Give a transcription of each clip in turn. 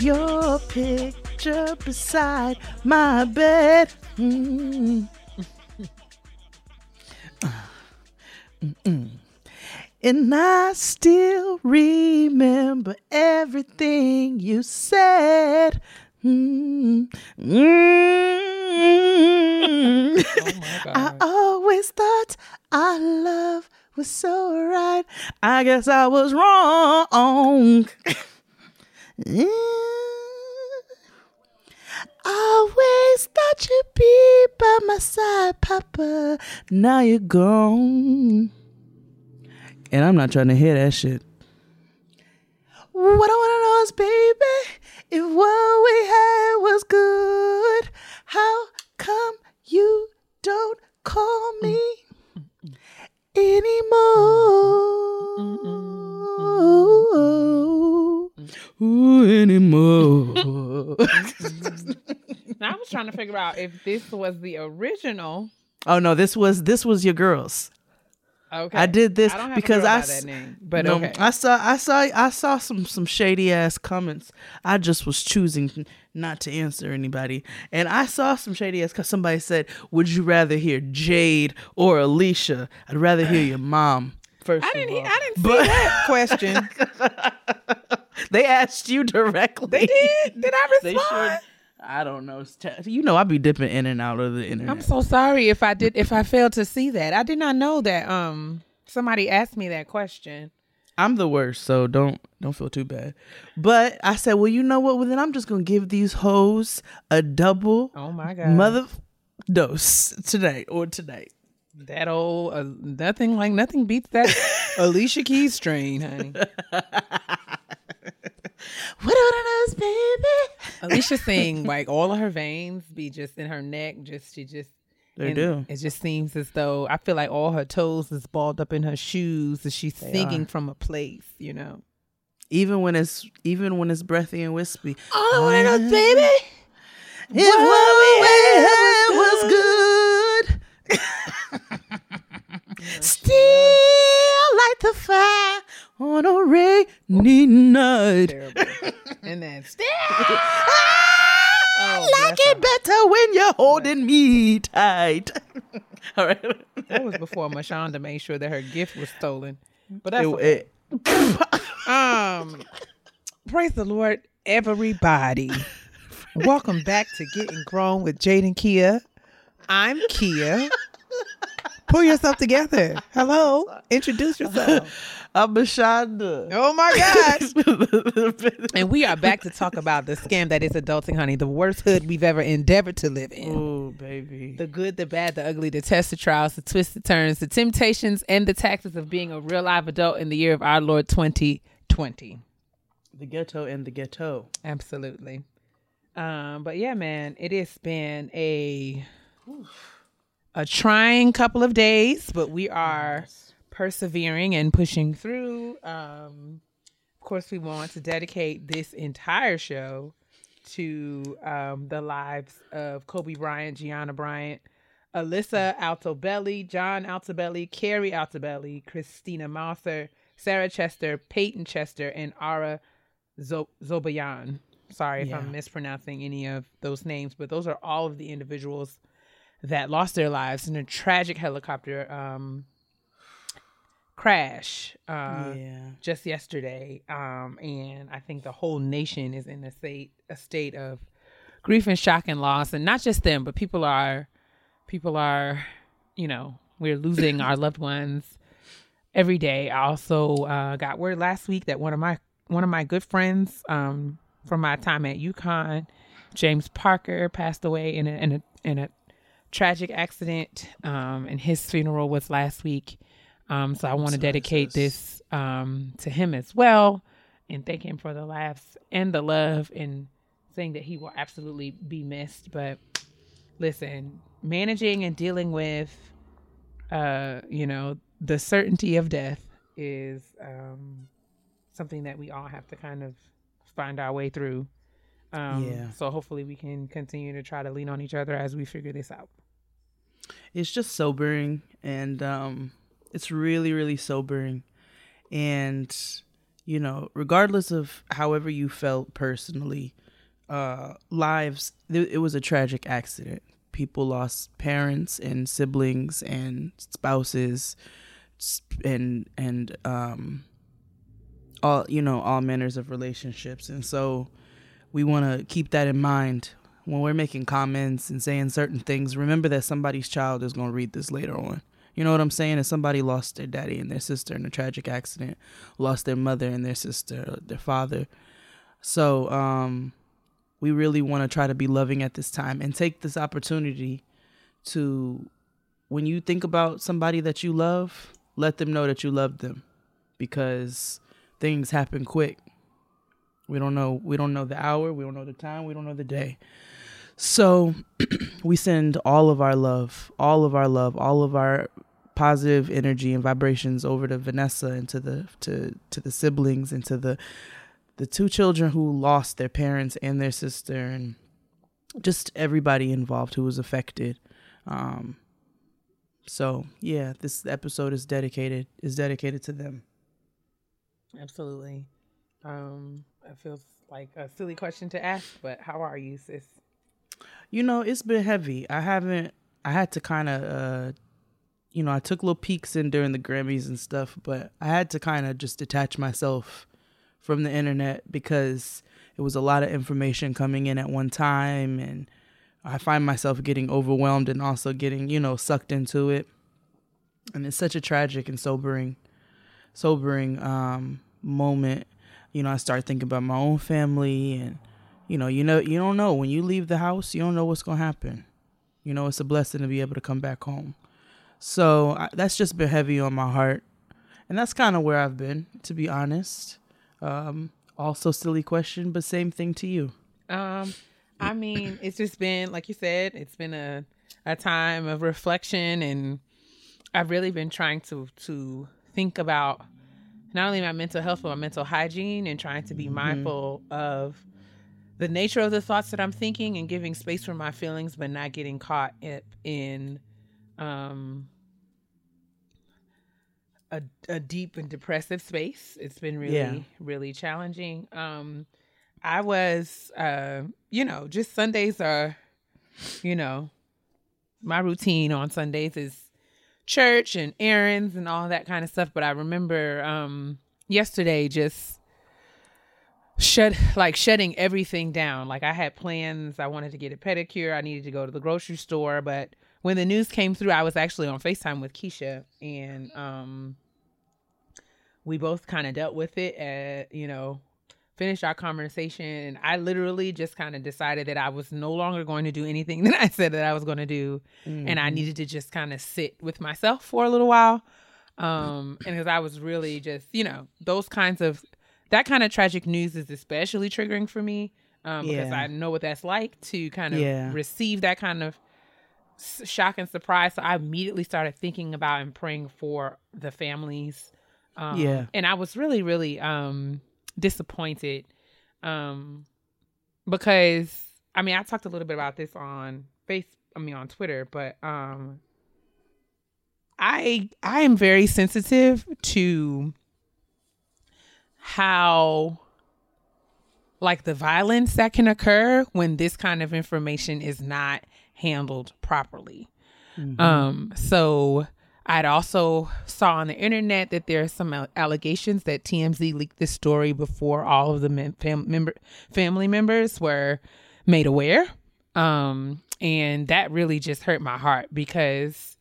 Your picture beside my bed. Mm. Mm-mm. And I still remember everything you said. Mm. Mm. I always thought our love was so right. I guess I was wrong. Mm. Always thought you'd be by my side, Papa. Now you're gone. And I'm not trying to hear that shit. What I wanna know is, baby, if what we had was good, how come you don't call me anymore? Ooh, anymore. Now, I was trying to figure out if this was the original. oh no, this was this was your girls. Okay, I did this I don't have because to know I about s- that name, but no, okay. I saw I saw I saw some some shady ass comments. I just was choosing not to answer anybody, and I saw some shady ass because somebody said, "Would you rather hear Jade or Alicia?" I'd rather hear your mom. First, I of didn't. all. I didn't see But- that question. They asked you directly. They did. Did I They respond? sure- I don't know. You know, I be dipping in and out of the internet. I'm so sorry if I did. If I failed to see that, I did not know that. Um, somebody asked me that question. I'm the worst, so don't don't feel too bad. But I said, well, you know what? Well, then I'm just gonna give these hoes a double Oh my god, mother dose tonight or tonight. That old uh, nothing like nothing beats that Alicia Keys strain, honey. What are those, baby? Alicia sing like all of her veins be just in her neck. Just she just They do. It just seems as though I feel like all her toes is balled up in her shoes, and she's singing are. from a place. You know. Even when it's even when it's breathy and wispy. All I want to know, baby. If what we had was good. Still light the fire on a rainy night. And then. I like it better when you're holding me tight. All right. That was before Mashonda made sure that her gift was stolen. But that's It- it- um praise the Lord, everybody. Welcome back to Getting Grown with Jade and Keia. I'm Keia. Pull yourself together. Hello. Introduce yourself. I'm Mashonda. Oh my gosh. and we are back to talk about the scam that is adulting, honey. The worst hood we've ever endeavored to live in. Oh, baby. The good, the bad, the ugly, the test, the trials, the twisted turns, the temptations, and the taxes of being a real live adult in the year of our Lord 2020. The ghetto and the ghetto. Absolutely. Um, but yeah, man, it has been a a trying couple of days, but we are persevering and pushing through. Um, of course, we want to dedicate this entire show to um, the lives of Kobe Bryant, Gianna Bryant, Alyssa Altobelli, John Altobelli, Keri Altobelli, Christina Mauser, Sarah Chester, Payton Chester, and Ara Zo- Zobayan. sorry if Yeah. I'm mispronouncing any of those names, but those are all of the individuals that lost their lives in a tragic helicopter um, crash uh, yeah. just yesterday. Um, and I think the whole nation is in a state a state of grief and shock and loss, and not just them, but people are people are, you know, we're losing our loved ones every day. I also uh, got word last week that one of my one of my good friends um, from my time at UConn, James Parker, passed away in a in a in a tragic accident, um, and his funeral was last week. Um, so I want to dedicate this um, to him as well, and thank him for the laughs and the love, and saying that he will absolutely be missed. But listen, managing and dealing with, uh, you know, the certainty of death is um, something that we all have to kind of find our way through. Um, Yeah. So hopefully we can continue to try to lean on each other as we figure this out. it's just sobering and um it's really really sobering. And you know regardless of however you felt personally uh lives th- it was a tragic accident. People lost parents and siblings and spouses and and um all you know all manners of relationships. And so we want to keep that in mind when we're making comments and saying certain things. Remember that somebody's child is going to read this later on you know what i'm saying? If somebody lost their daddy and their sister in a tragic accident lost their mother and their sister their father. So um we really want to try to be loving at this time and take this opportunity to when you think about somebody that you love let them know that you love them because things happen quick. We don't know we don't know the hour, we don't know the time, we don't know the day. So we send all of our love, all of our love, all of our positive energy and vibrations over to Vanessa and to the to to the siblings and to the the two children who lost their parents and their sister and just everybody involved who was affected. Um so yeah, this episode is dedicated is dedicated to them. Absolutely. Um, it feels like a silly question to ask, but how are you, sis? You know, it's been heavy. I haven't. I had to kind of, uh, you know, I took little peeks in during the Grammys and stuff, but I had to kind of just detach myself from the internet because it was a lot of information coming in at one time, and I find myself getting overwhelmed and also getting, you know, sucked into it. And it's such a tragic and sobering, sobering um, moment. You know, I start thinking about my own family and you know, you know, you don't know when you leave the house, you don't know what's gonna happen. You know, it's a blessing to be able to come back home. So I, that's just been heavy on my heart, and that's kind of where I've been, to be honest. Um, also, silly question, but same thing to you. Um, I mean, it's just been like you said, it's been a a time of reflection, and I've really been trying to to think about not only my mental health but my mental hygiene, and trying to be mindful of the nature of the thoughts that I'm thinking and giving space for my feelings, but not getting caught in um a, a deep and depressive space. It's been really, Yeah. really challenging. Um, I was, uh, you know, just Sundays are, you know, my routine on Sundays is church and errands and all that kind of stuff. But I remember um, yesterday just shut like shutting everything down. Like I had plans. I wanted to get a pedicure. I needed to go to the grocery store, but when the news came through, I was actually on FaceTime with Keisha and um we both kind of dealt with it at, you know, finished our conversation and I literally just kind of decided that I was no longer going to do anything that I said that I was going to do and I needed to just kind of sit with myself for a little while. Um and cuz I was really just, you know, those kinds of that kind of tragic news is especially triggering for me um because I know what that's like to kind of Yeah. receive that kind of shock and surprise. So I immediately started thinking about and praying for the families. Um, Yeah. And I was really, really um, disappointed um, because, I mean, I talked a little bit about this on face, I mean, on Twitter, but um, I I am very sensitive to how like the violence that can occur when this kind of information is not handled properly. Mm-hmm. Um, so I'd also saw on the internet that there are some allegations that TMZ leaked this story before all of the fam- member family members were made aware. Um, and that really just hurt my heart because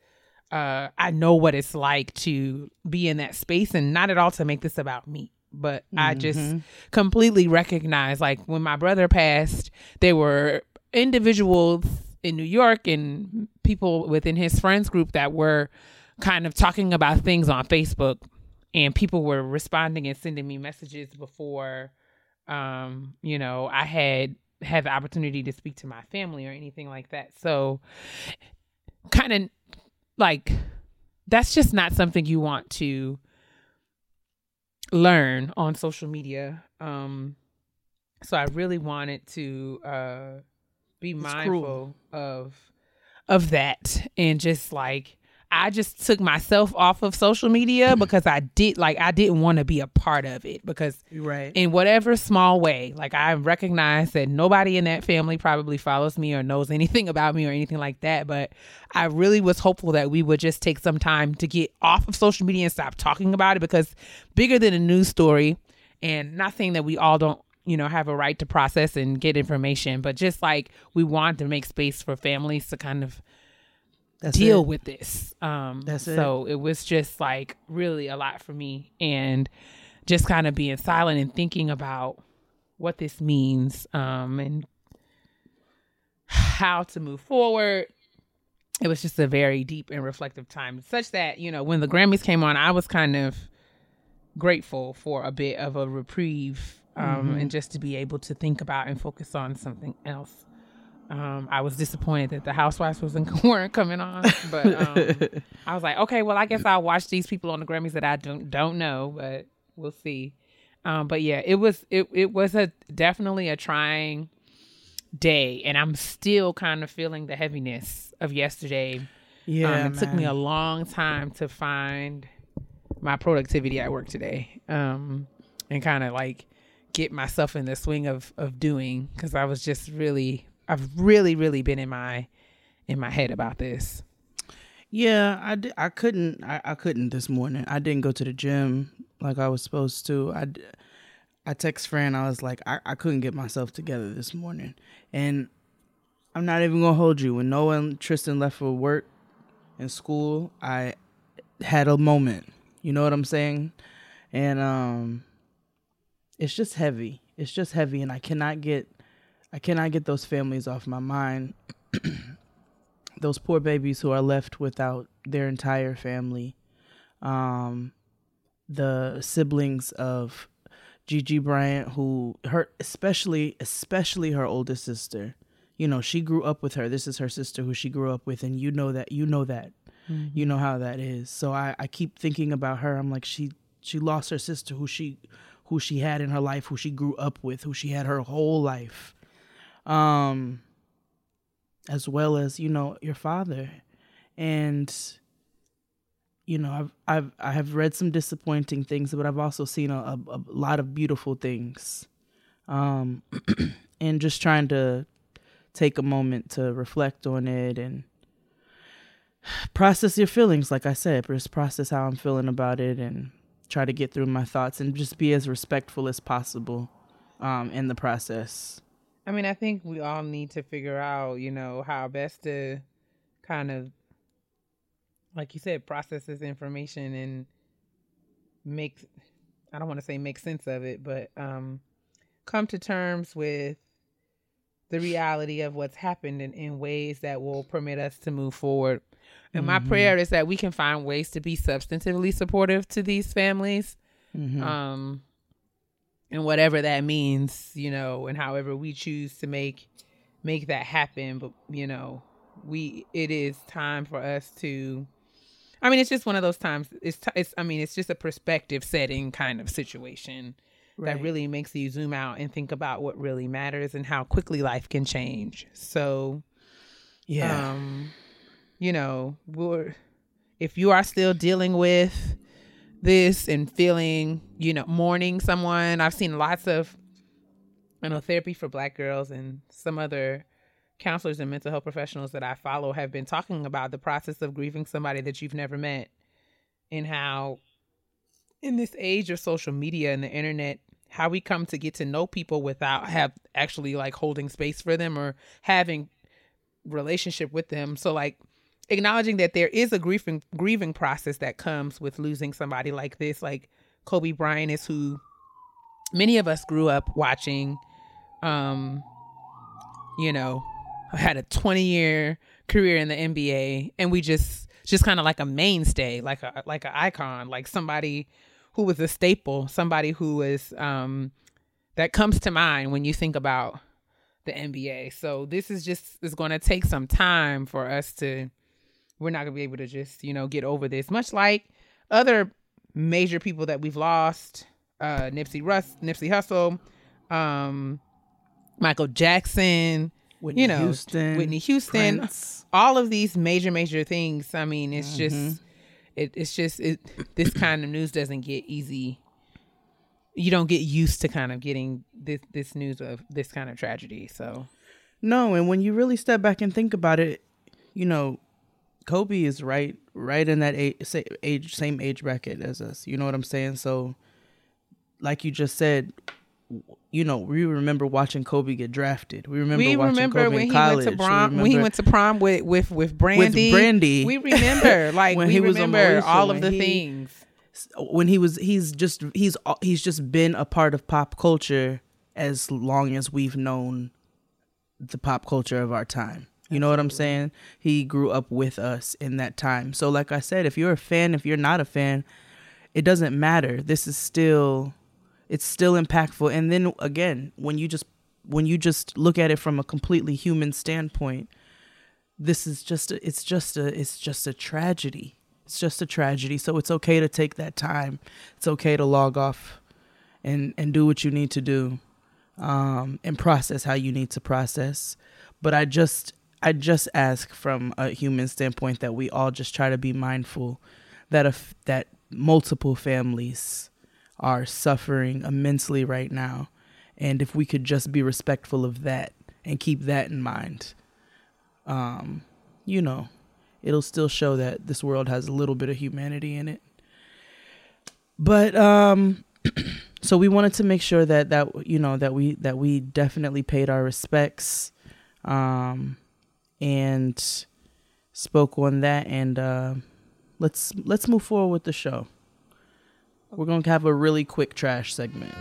uh, I know what it's like to be in that space and not at all to make this about me but mm-hmm. I just mm-hmm. completely recognize like when my brother passed, there were individuals in New York and people within his friends group that were kind of talking about things on Facebook and people were responding and sending me messages before um you know I had had the opportunity to speak to my family or anything like that. So kind of like that's just not something you want to learn on social media. Um, so I really wanted to uh, be it's mindful cruel. of of that and just like I just took myself off of social media because I did like I didn't want to be a part of it because right in whatever small way like I recognize that nobody in that family probably follows me or knows anything about me or anything like that but I really was hopeful that we would just take some time to get off of social media and stop talking about it because bigger than a news story and not saying that we all don't you know have a right to process and get information but just like we want to make space for families to kind of that's deal it. with this. Um, That's so it. it was just like really a lot for me, and just kind of being silent and thinking about what this means um, and how to move forward. It was just a very deep and reflective time, such that you know when the Grammys came on, I was kind of grateful for a bit of a reprieve um, mm-hmm. and just to be able to think about and focus on something else. Um, I was disappointed that the Housewives wasn't weren't coming on, but um, I was like, okay, well, I guess I'll watch these people on the Grammys that I don't don't know, but we'll see. Um, but yeah, it was it it was a definitely a trying day, and I'm still kind of feeling the heaviness of yesterday. Yeah, um, it man. took me a long time to find my productivity at work today, um, and kind of like get myself in the swing of of doing because I was just really I've really, really been in my in my head about this. Yeah, I, I couldn't I, I couldn't this morning. I didn't go to the gym like I was supposed to. I, I text friend. I was like I, I couldn't get myself together this morning, and I'm not even gonna hold you. When Noah and Tristan left for work and school, I had a moment. You know what I'm saying? And um, it's just heavy. It's just heavy, and I cannot get I cannot get those families off my mind. those poor babies who are left without their entire family. Um, the siblings of Gigi Bryant, who her especially especially her oldest sister. You know, she grew up with her. This is her sister who she grew up with, and you know that. You know that. Mm-hmm. You know how that is. So I, I keep thinking about her. I'm like, she she lost her sister who she who she had in her life, who she grew up with, who she had her whole life. Um, as well as you know your father, and you know I've I've I have read some disappointing things, but I've also seen a, a, a lot of beautiful things, um, and just trying to take a moment to reflect on it and process your feelings like i said just process how i'm feeling about it and try to get through my thoughts and just be as respectful as possible um, in the process. I mean, I think we all need to figure out, you know, how best to kind of, like you said, process this information and make, I don't want to say make sense of it, but um, come to terms with the reality of what's happened in, in ways that will permit us to move forward. And mm-hmm. my prayer is that we can find ways to be substantively supportive to these families. Mm-hmm. Um, and whatever that means, you know, and however we choose to make make that happen, but you know, we it is time for us to I mean, it's just one of those times it's it's I mean, it's just a perspective setting kind of situation right. that really makes you zoom out and think about what really matters and how quickly life can change. So, yeah. Um, you know, we're if you are still dealing with this and feeling, you know, mourning someone. I've seen lots of I know therapy for black girls and some other counselors and mental health professionals that I follow have been talking about the process of grieving somebody that you've never met and how in this age of social media and the internet how we come to get to know people without have actually like holding space for them or having relationship with them. So like acknowledging that there is a grieving grieving process that comes with losing somebody like this. Like Kobe Bryant is who many of us grew up watching um you know had a 20 year career in the NBA and we just just kind of like a mainstay like a like an icon like somebody who was a staple somebody who is um that comes to mind when you think about the NBA so this is just is going to take some time for us to we're not going to be able to just you know get over this much like other major people that we've lost uh Nipsey Russ Nipsey Hussle um Michael Jackson Whitney you know, Houston, Whitney Houston, Prince. all of these major, major things. I mean, it's Mm-hmm. just, it, it's just, it, this kind of news doesn't get easy. You don't get used to kind of getting this, this news of this kind of tragedy. So, No, and when you really step back and think about it, you know, Kobe is right, right in that age, same age bracket as us. You know what I'm saying? So, like you just said, you know, we remember watching Kobe get drafted. We remember we watching remember Kobe when in he college. went to We prom, when he went to prom with, with, with Brandy. Brandy. We remember, like, When we he was remember Mauricio, all of the he- things. when he was he's just he's he's just been a part of pop culture as long as we've known the pop culture of our time. You know what I'm saying? He grew up with us in that time. So like I said, if you're a fan, if you're not a fan, it doesn't matter. This is still it's still impactful. And then again, when you just when you just look at it from a completely human standpoint, this is just a, it's just a it's just a tragedy. It's just a tragedy. So it's okay to take that time. It's okay to log off and and do what you need to do. Um and process how you need to process. But I just I just ask from a human standpoint that we all just try to be mindful that if that multiple families are suffering immensely right now. And if we could just be respectful of that and keep that in mind um you know it'll still show that this world has a little bit of humanity in it. But um so we wanted to make sure that that you know that we that we definitely paid our respects um and spoke on that. And uh let's let's move forward with the show we're going to have a really quick trash segment.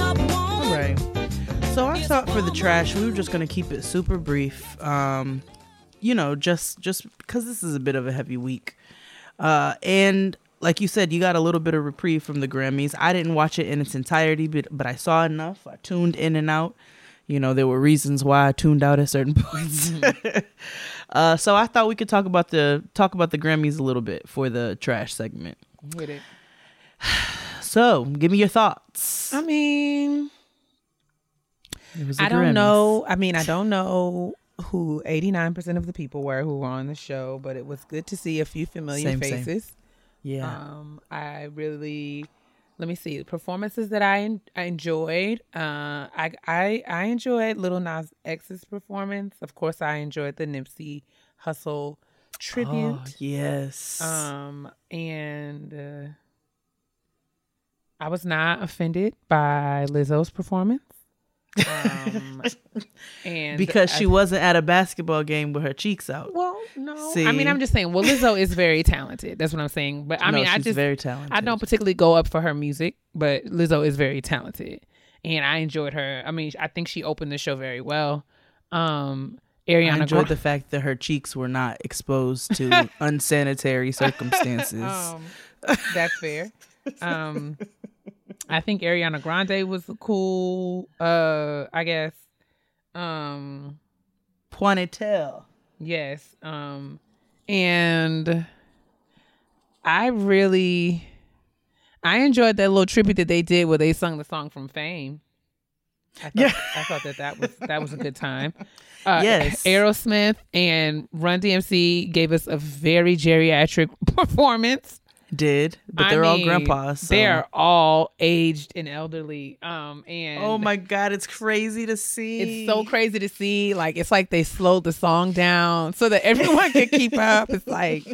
All right so i thought for the trash we were just going to keep it super brief um you know just just because this is a bit of a heavy week. Uh and like you said you got a little bit of reprieve from the grammys. I didn't watch it in its entirety but but i saw enough. I tuned in and out. You know there were reasons why i tuned out at certain points uh so i thought we could talk about the talk about the grammys a little bit for the trash segment With it. so give me your thoughts I mean, It was the I don't Grammys. know. I mean, I don't know who 89% of the people were who were on the show, but it was good to see a few familiar Same, same. faces. yeah Um, I really, let me see, performances that I, I enjoyed. Uh, I, I, I enjoyed Lil Nas X's performance. Of course, I enjoyed the Nipsey Hussle tribute. Oh, yes Um, and uh, I was not offended by Lizzo's performance. Um, and because I- she wasn't at a basketball game with her cheeks out well, no. I mean, I'm just saying. Well, Lizzo is very talented. That's what I'm saying. But I No, mean, I just very talented I don't particularly go up for her music, but Lizzo is very talented, and I enjoyed her. I mean, I think she opened the show very well. Um, Ariana I enjoyed Grande. the fact that her cheeks were not exposed to unsanitary circumstances. Um, that's fair. Um, I think Ariana Grande was cool. Uh, I guess. Um, Ponytail. yes. Um, and I really, I enjoyed that little tribute that they did where they sung the song from Fame. I thought, Yeah. I thought that that was that was a good time. Uh, Yes. Aerosmith and Run DMC gave us a very geriatric performance. Did, but I they're all grandpas. so- They're all aged and elderly. Um, and Oh my god, it's crazy to see. It's so crazy to see. Like it's like they slowed the song down so that everyone could keep up. It's like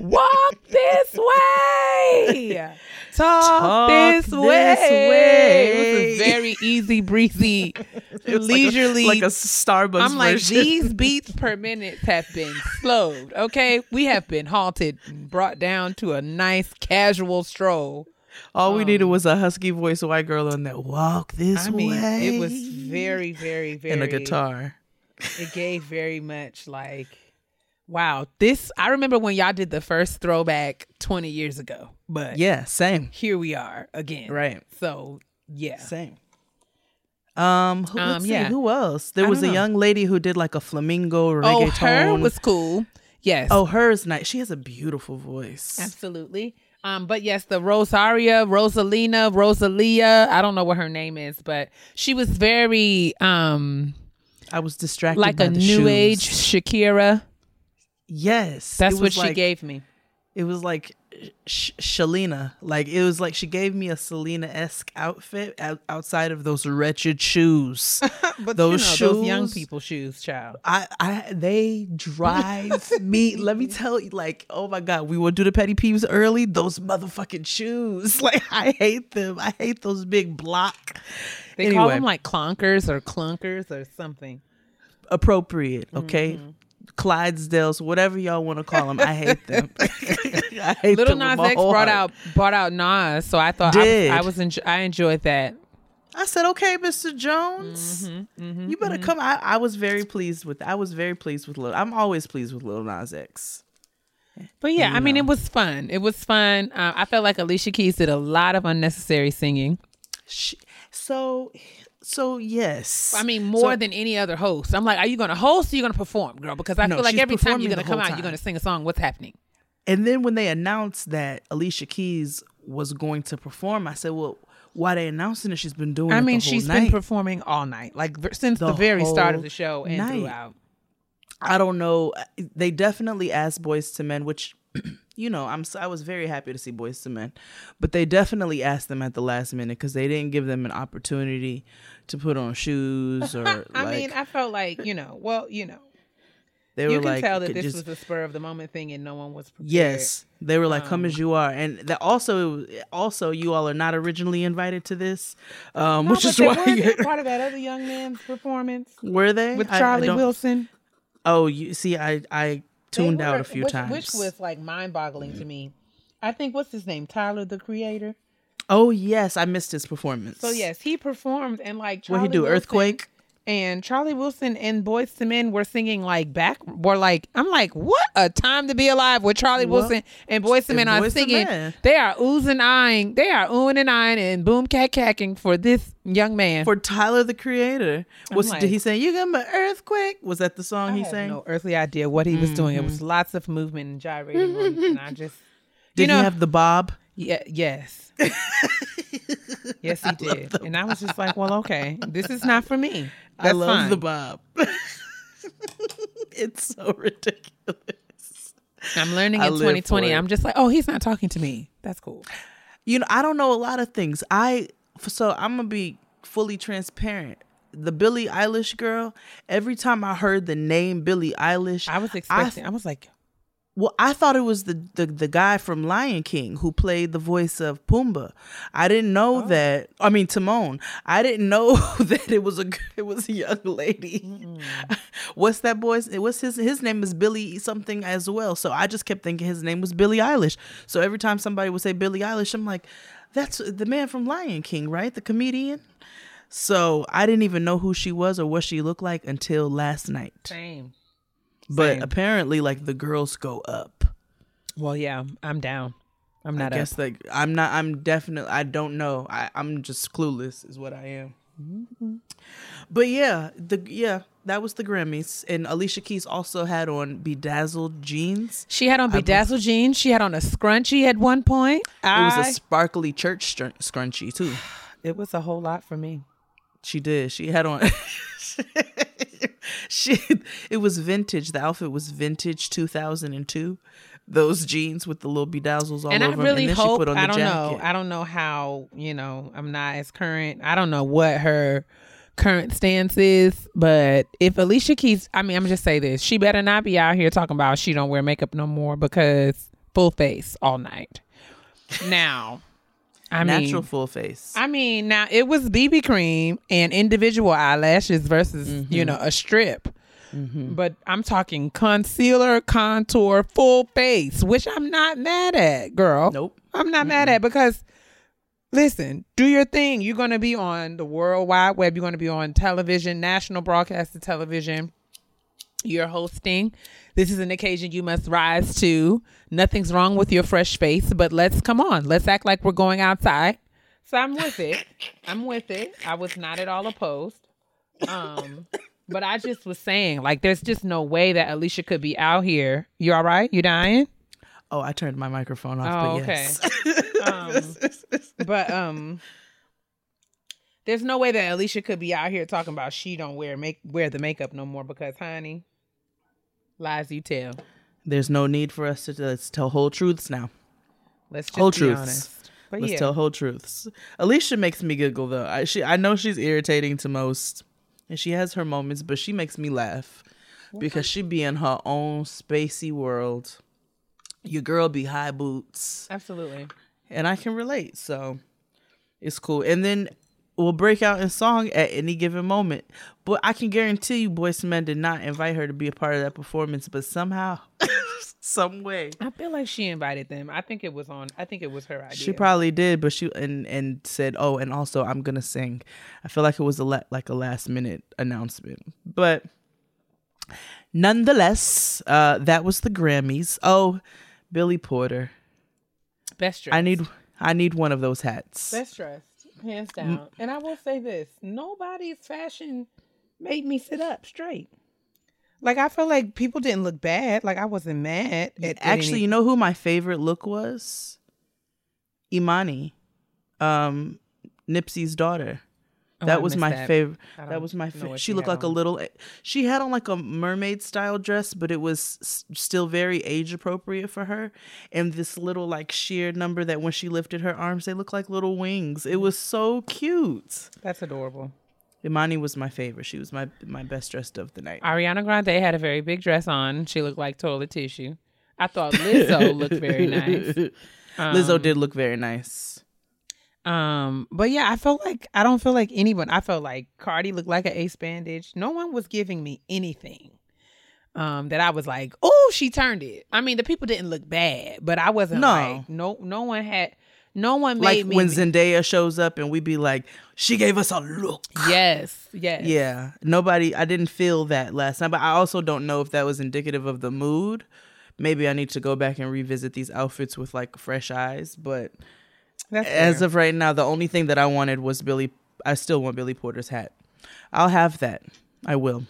walk this way, talk, Talk this, this way. way. It was a very easy breezy, was like a- leisurely. like a, Starbucks. I'm like version. these beats per minute have been slowed. Okay, we have been halted and brought down to a nice casual stroll. All we needed um, was a husky voice white girl on that walk this I mean, way. it was very, very, very and a guitar. it gave very much like wow this i remember when y'all did the first throwback 20 years ago but Yeah, same. here we are again Right. so yeah Same. Um, who, Um, let's see, who else? There I was a know. young lady who did like a flamingo oh reggaeton. her was cool yes Oh, hers nice. She has a beautiful voice. absolutely um but yes the rosaria rosalina rosalia i don't know what her name is but she was very um I was distracted like a new shoes. age shakira Yes, that's what she like- gave me It was like Sh- Shalina. Like it was like she gave me a Selena esque outfit out- outside of those wretched shoes. but those you know, those young shoes- people shoes child I, I, they drive me. Let me tell you, like, oh my god, we will do the petty peeves early. Those motherfucking shoes, like, I hate them. I hate those big block. they anyway, call them like clonkers or clunkers or something appropriate, okay. Mm-hmm. Clydesdales, whatever y'all want to call them, I hate them. I hate Little them Nas X brought heart. out brought out Nas, so I thought I was, Did. I was enjo- I enjoyed that. I said, okay, Mr. Jones, Mm-hmm, you better come. I, I was very pleased with. I was very pleased with Lil. I'm always pleased with Lil Nas X. But yeah, I mean, it was fun. It was fun. Uh, I felt like Alicia Keys did a lot of unnecessary singing. She, so, so yes. I mean, more So- than any other host. I'm like, are you going to host or you going to perform, girl? Because I No, feel like every time you're going to come whole out, you're going to sing a song. What's happening? And then when they announced that Alicia Keys was going to perform, I said, "Well, why they announcing it? She's been doing. I it mean, the whole she's night. been performing all night, like since the, The very start of the show and night. throughout. I don't know. They definitely asked Boyz II Men, which, you know, I'm. I was very happy to see Boyz II Men, but they definitely asked them at the last minute because they didn't give them an opportunity to put on shoes or. I like, mean, I felt like you know, well, you know, they you were can like, tell that this just- was a spur of the moment thing, and no one was prepared. Yes, they were like, "Come Um, as you are," and that also, also, you all are not originally invited to this, um, No, which is they why you're, part of that other young man's performance were they with I- I Charlie Wilson. Oh, you see, I I tuned They out a few which, times. which was like mind-boggling to mm-hmm. me. I think what's his name, Tyler the Creator. oh yes, I missed his performance. So yes, he performed and like what Charlie he do? Wilson Earthquake. And Charlie Wilson and Boyz II Men were singing like back. Were like I'm like what a time to be alive with Charlie Well, Wilson and Boyz II Men are singing. Men. They are oozing eyeing. They are oohing and eyeing and boom cat cacking for this young man. For Tyler the Creator, was like- did he say "You got my earthquake"? Was that the song I he sang? no earthly idea what he was doing. It Mm-hmm. was lots of movement and gyrating, and I just Did you know he have the bob? Yeah, yes. yes, he did. And I was just like, well, okay, this is not for me. That's I love fine. the bob. it's so ridiculous. I'm learning I in 2020. I'm just like, oh, he's not talking to me. That's cool. You know, I don't know a lot of things. I so I'm gonna be fully transparent. The Billie Eilish girl. Every time I heard the name Billie Eilish, I was expecting. I, was like, Well, I thought it was the, the the guy from Lion King who played the voice of Pumbaa. I didn't know oh. that. I mean Timon. I didn't know that it was a it was a young lady. What's that boy's? What's his his name is Billy something as well. So I just kept thinking his name was Billie Eilish. So every time somebody would say Billie Eilish, I'm like, that's the man from Lion King, right? The comedian. So I didn't even know who she was or what she looked like until last night. same. But Same. apparently, like the girls go up. Well, yeah, I'm down. I'm not. I guess up. like I'm not. I'm definitely. I don't know. I I'm just clueless. Is what I am. Mm-hmm. But yeah, the yeah that was the Grammys, and Alicia Keys also had on bedazzled jeans. She had on bedazzled jeans. She had on a scrunchie at one point. It was a sparkly church scrun- scrunchie too. it was a whole lot for me. She did. She had on. she. It was vintage. The outfit was vintage 2002. those jeans with the little bedazzles all over. and I over 'em, really and then she hope put on I don't know. I don't know how you know. I'm not as current. I don't know what her current stance is, but if Alicia Keys, I mean, I'm just say this: she better not be out here talking about she don't wear makeup no more because full face all night. Now, I Natural mean, full face. I mean, now it was BB cream and individual eyelashes versus Mm-hmm. you know a strip. But I'm talking concealer, contour, full face, which I'm not mad at, girl. Nope. I'm not mad at because listen, do your thing. You're going to be on the World Wide Web. You're going to be on television, national broadcasted television. You're hosting. This is an occasion you must rise to. Nothing's wrong with your fresh face, but let's come on. Let's act like we're going outside. So I'm with it. I'm with it. I was not at all opposed. Um, but I just was saying, like, there's just no way that Alicia could be out here. You all right? You dying? oh, I turned my microphone Oh, off. but okay. um, but um, there's no way that Alicia could be out here talking about she don't wear make wear the makeup no more because, honey, lies you tell. There's no need for us to let's tell whole truths now. Let's just Whole be truths. honest. But Let's yeah, tell whole truths. Alicia makes me giggle though. I she I know she's irritating to most, and she has her moments, but she makes me laugh because she be in her own spacey world. Your girl be high boots, absolutely. and I can relate. So it's cool. And then we'll break out in song at any given moment. But I can guarantee you, Boyce Men did not invite her to be a part of that performance. But somehow, some way, I feel like she invited them. I think it was on. I think it was her idea. She probably did, but she and and said, "Oh, and also I'm gonna sing." I feel like it was a la- like a last minute announcement, but nonetheless, uh, that was the Grammys. Oh, Billy Porter, best dressed. I need I need one of those hats. best dressed, hands down. And I will say this: nobody's fashion made me sit up straight. Like I felt like people didn't look bad. Like I wasn't mad. At, Actually, any- you know who my favorite look was? Imani, um, Nipsey's daughter. Oh, that was my that. favorite. That was my favorite. what She she looked like a little. Eh, she had on like a mermaid style dress, but it was s- still very age appropriate for her. And this little like sheer number that when she lifted her arms, they looked like little wings. It was so cute. That's adorable. Imani was my favorite. She was my my best dressed of the night. Ariana Grande had a very big dress on. She looked like toilet tissue. I thought Lizzo looked very nice. Lizzo um, did look very nice. Um, but yeah, I felt like I don't feel like anyone. I felt like Cardi looked like an ace bandage. No one was giving me anything. Um, that I was like, oh, she turned it. I mean, the people didn't look bad, but I wasn't No. like, no, no one had, no one Like made me. when Zendaya shows up and we be like, she gave us a look. yes, yes, Yeah, nobody. I didn't feel that last time, but I also don't know if that was indicative of the mood. Maybe I need to go back and revisit these outfits with like fresh eyes. But That's as fair. of right now, the only thing that I wanted was Billy. I still want Billy Porter's hat. I'll have that. I will,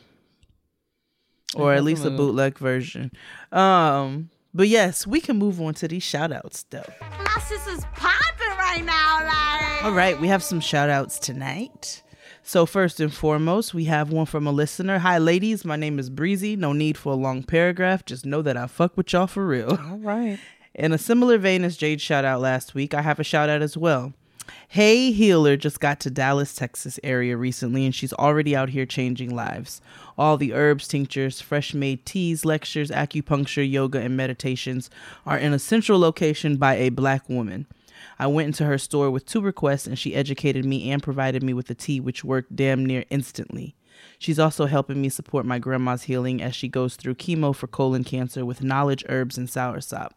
or at least a bootleg version. Um, but yes, we can move on to these shout outs though. My sister's popping right now, like. All right, we have some shout outs tonight. So, first and foremost, we have one from a listener. Hi, ladies. My name is Breezy. No need for a long paragraph. Just know that I fuck with y'all for real. all right. In a similar vein as Jade shout out last week, I have a shout out as well. Hey Healer just got to Dallas, Texas area recently, and she's already out here changing lives. All the herbs, tinctures, fresh made teas, lectures, acupuncture, yoga, and meditations are in a central location by a black woman. I went into her store with two requests, and she educated me and provided me with a tea, which worked damn near instantly. She's also helping me support my grandma's healing as she goes through chemo for colon cancer with knowledge, herbs, and soursop.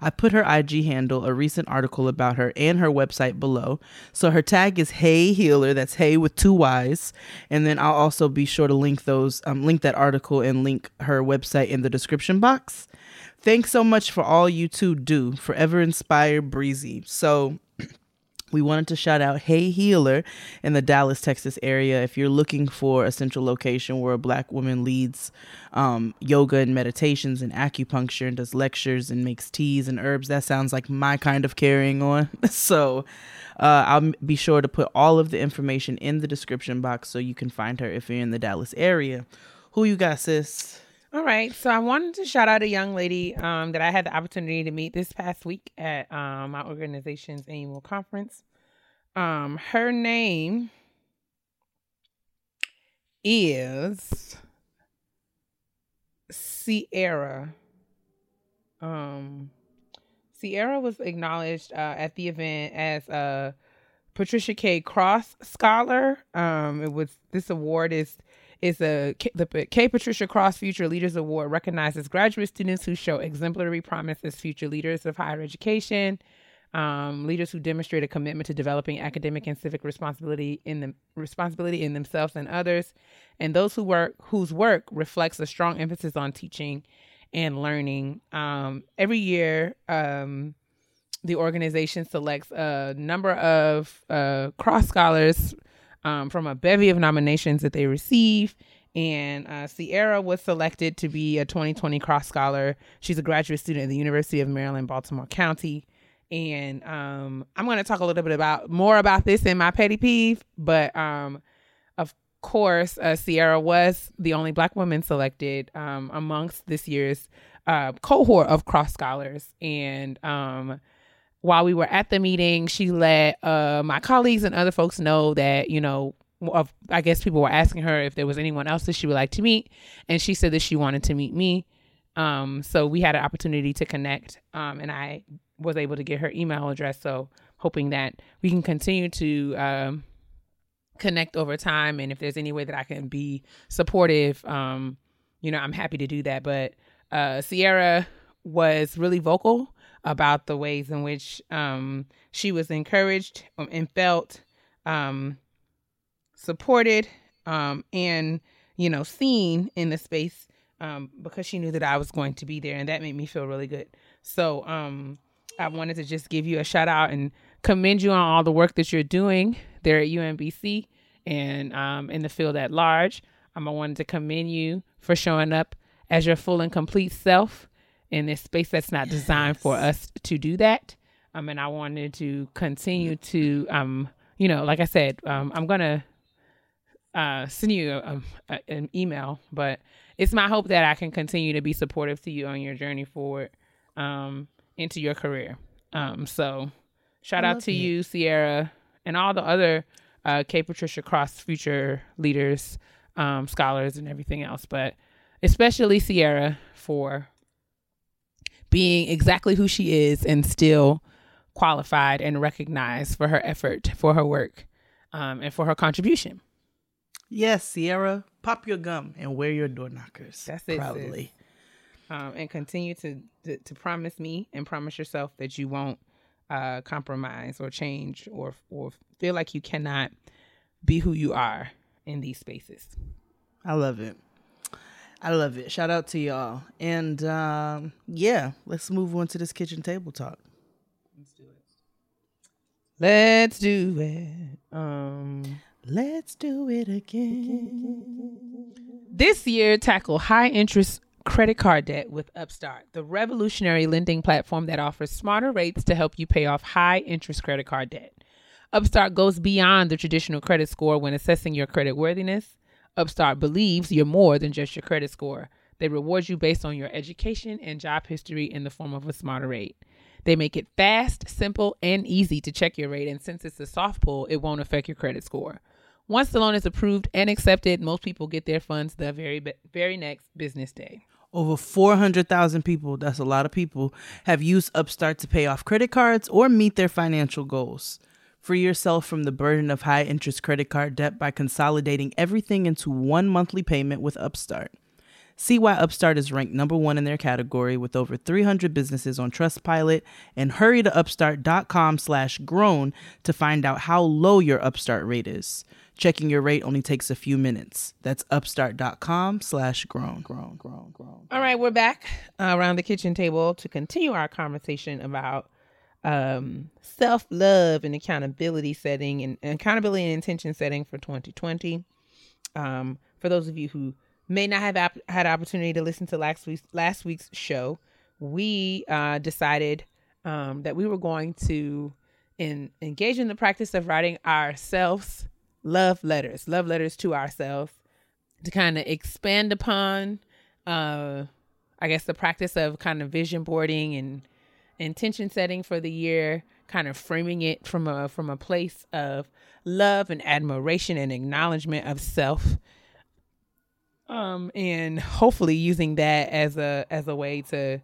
I put her IG handle, a recent article about her, and her website below. So her tag is Hey Healer. That's Hey with two Y's. And then I'll also be sure to link those, um, link that article and link her website in the description box. Thanks so much for all you two do. Forever inspired breezy. So we wanted to shout out Hey Healer in the Dallas, Texas area. If you're looking for a central location where a black woman leads um, yoga and meditations and acupuncture and does lectures and makes teas and herbs, that sounds like my kind of carrying on. so uh, I'll be sure to put all of the information in the description box so you can find her if you're in the Dallas area. Who you got, sis? All right. So I wanted to shout out a young lady um, that I had the opportunity to meet this past week at um, my organization's annual conference. Um, her name is Sierra. Um, Sierra was acknowledged uh, at the event as a Patricia K. Cross Scholar. Um, it was this award is is a the K. Patricia Cross Future Leaders Award recognizes graduate students who show exemplary promise as future leaders of higher education, um, leaders who demonstrate a commitment to developing academic and civic responsibility in the responsibility in themselves and others, and those who work whose work reflects a strong emphasis on teaching and learning. Um, every year, um, the organization selects a number of uh, cross scholars um, from a bevy of nominations that they receive. And uh, Sierra was selected to be a 2020 Cross Scholar. She's a graduate student at the University of Maryland, Baltimore County. And um, I'm going to talk a little bit about more about this in my petty peeve. But um, of course, uh, Sierra was the only Black woman selected um, amongst this year's uh, cohort of Cross Scholars. And um, while we were at the meeting, she let uh, my colleagues and other folks know that, you know, of, I guess people were asking her if there was anyone else that she would like to meet. And she said that she wanted to meet me. Um, so we had an opportunity to connect. Um, and I was able to get her email address. So hoping that we can continue to um, connect over time. And if there's any way that I can be supportive, um, you know, I'm happy to do that. But uh, Sierra was really vocal about the ways in which um, she was encouraged um, and felt um, supported um, and you know seen in the space um, because she knew that I was going to be there, and that made me feel really good. So um, I wanted to just give you a shout out and commend you on all the work that you're doing there at UMBC and in the field at large. I wanted to commend you for showing up as your full and complete self in this space that's not designed for us to do that. Um, and I wanted to continue to, um, you know, like I said, um, I'm gonna uh, send you a, a, an email, but it's my hope that I can continue to be supportive to you on your journey forward um, into your career. Um, so, shout out to it. you, Sierra, and all the other uh, K. Patricia Cross future leaders, um, scholars, and everything else, but especially Sierra for being exactly who she is and still qualified and recognized for her effort, for her work, um, and for her contribution. Yes, Sierra, pop your gum and wear your door knockers. That's it. Proudly. Um, and continue to, to, to promise me and promise yourself that you won't uh, compromise or change or or feel like you cannot be who you are in these spaces. I love it. I love it. Shout out to y'all. And um, yeah, let's move on to this kitchen table talk. Let's do it. Let's do it. Um, let's do it again. This year, tackle high interest credit card debt with Upstart, the revolutionary lending platform that offers smarter rates to help you pay off high interest credit card debt. Upstart goes beyond the traditional credit score when assessing your credit worthiness Upstart believes you're more than just your credit score. They reward you based on your education and job history in the form of a smarter rate. They make it fast, simple, and easy to check your rate, and since it's a soft pull, it won't affect your credit score. Once the loan is approved and accepted, most people get their funds the very very next business day. Over 400,000 people, that's a lot of people, have used Upstart to pay off credit cards or meet their financial goals. Free yourself from the burden of high interest credit card debt by consolidating everything into one monthly payment with Upstart. See why Upstart is ranked number one in their category with over 300 businesses on Trustpilot and hurry to upstart.com slash grown to find out how low your Upstart rate is. Checking your rate only takes a few minutes. That's upstart.com slash grown, grown, grown, grown. All right, we're back uh, around the kitchen table to continue our conversation about um, self love and accountability setting and, and, accountability and intention setting for 2020. Um, for those of you who may not have had opportunity to listen to last week's last week's show, we uh, decided um, that we were going to in, engage in the practice of writing ourselves love letters, love letters to ourselves to kind of expand upon uh, I guess the practice of kind of vision boarding and intention setting for the year, kind of framing it from a from a place of love and admiration and acknowledgement of self. Um, and hopefully using that as a as a way to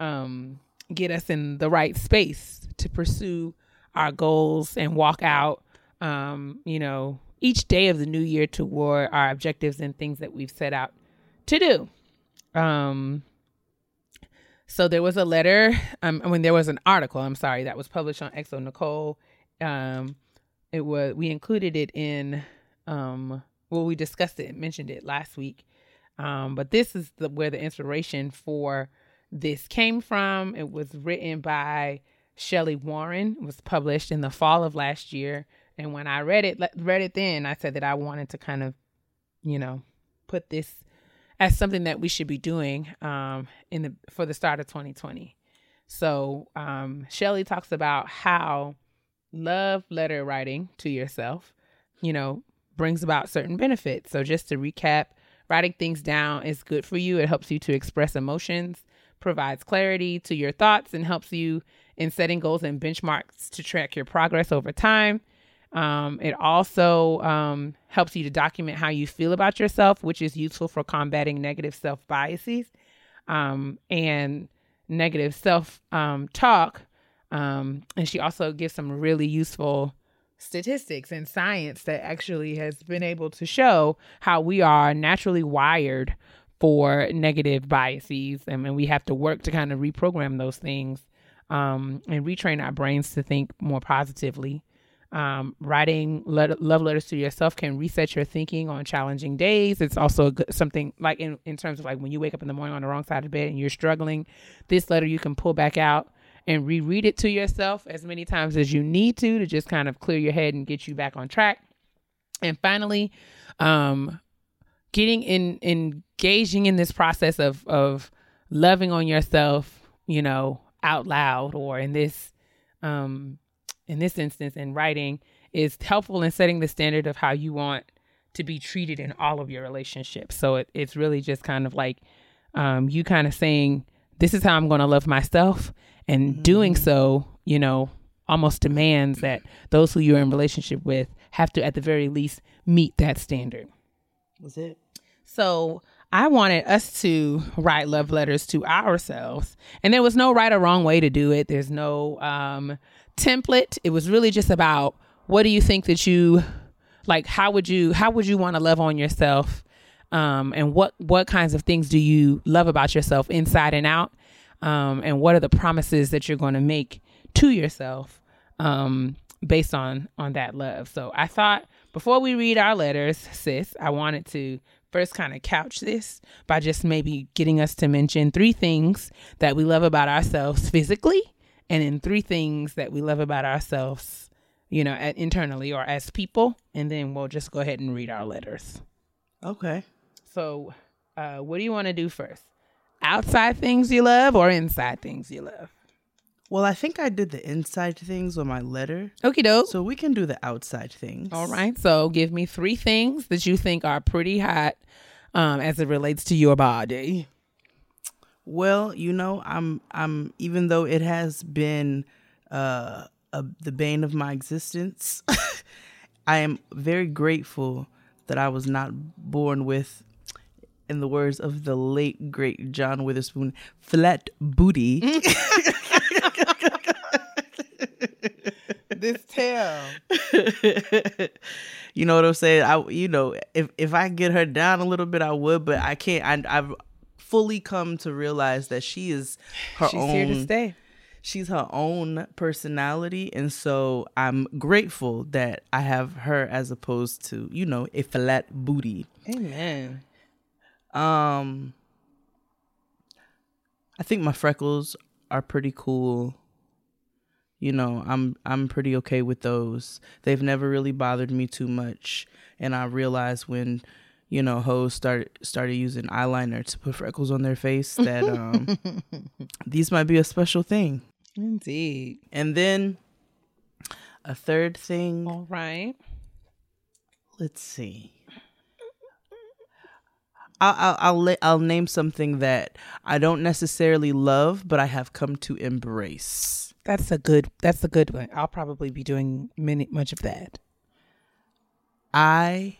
um get us in the right space to pursue our goals and walk out um, you know, each day of the new year toward our objectives and things that we've set out to do. Um, so there was a letter, um, I mean, there was an article, I'm sorry, that was published on xoNecole. Um, it was, we included it in, um, well, we discussed it, mentioned it last week. Um, but this is the, where the inspiration for this came from. It was written by Shelley Warren, it was published in the fall of last year. And when I read it, read it then, I said that I wanted to kind of, you know, put this as something that we should be doing um, in the for the start of 2020. So um, Shelley talks about how love letter writing to yourself, you know, brings about certain benefits. So just to recap, writing things down is good for you. It helps you to express emotions, provides clarity to your thoughts, and helps you in setting goals and benchmarks to track your progress over time. Um, it also um, helps you to document how you feel about yourself, which is useful for combating negative self biases um, and negative self um, talk. Um, and she also gives some really useful statistics and science that actually has been able to show how we are naturally wired for negative biases and, we have to work to kind of reprogram those things um, and retrain our brains to think more positively um, writing let- love letters to yourself can reset your thinking on challenging days. It's also good, something like in, in terms of like when you wake up in the morning on the wrong side of bed and you're struggling, this letter you can pull back out and reread it to yourself as many times as you need to to just kind of clear your head and get you back on track. And finally, um, getting in engaging in this process of of loving on yourself, you know, out loud or in this um in this instance in writing is helpful in setting the standard of how you want to be treated in all of your relationships. So it, it's really just kind of like um, you kind of saying, This is how I'm going to love myself. And mm-hmm. doing so, you know, almost demands that those who you're in relationship with have to, at the very least, meet that standard. That's it. So I wanted us to write love letters to ourselves. And there was no right or wrong way to do it. There's no um, template. It was really just about what do you think that you like how would you how would you want to love on yourself? Um, and what what kinds of things do you love about yourself inside and out? Um, and what are the promises that you're going to make to yourself um, based on on that love? So i thought before we read our letters sis i wanted to first kind of couch this by just maybe getting us to mention three things that we love about ourselves physically and in three things that we love about ourselves, you know, at, internally or as people, and then we'll just go ahead and read our letters. Okay. So, uh, what do you want to do first? Outside things you love or inside things you love? Well, I think I did the inside things with my letter. Okie doke. So we can do the outside things. All right. So give me three things that you think are pretty hot um, as it relates to your body. Well, you know, I'm I'm even though it has been uh a, the bane of my existence, I am very grateful that I was not born with in the words of the late great John Witherspoon, flat booty. this tail. you know what I'm saying? I you know, if if I get her down a little bit I would, but I can't I I've fully come to realize that she is her She's own. here to stay. She's her own personality, and so I'm grateful that I have her as opposed to you know a flat booty. Amen. Um, I think my freckles are pretty cool. You know, I'm I'm pretty okay with those. They've never really bothered me too much, and I realize when you know, hoes started started using eyeliner to put freckles on their face that um these might be a special thing. Indeed. And then a third thing. All right. Let's see. I'll I'll I'll, la- I'll name something that I don't necessarily love, but I have come to embrace. That's a good. That's a good one. I'll probably be doing many much of that. I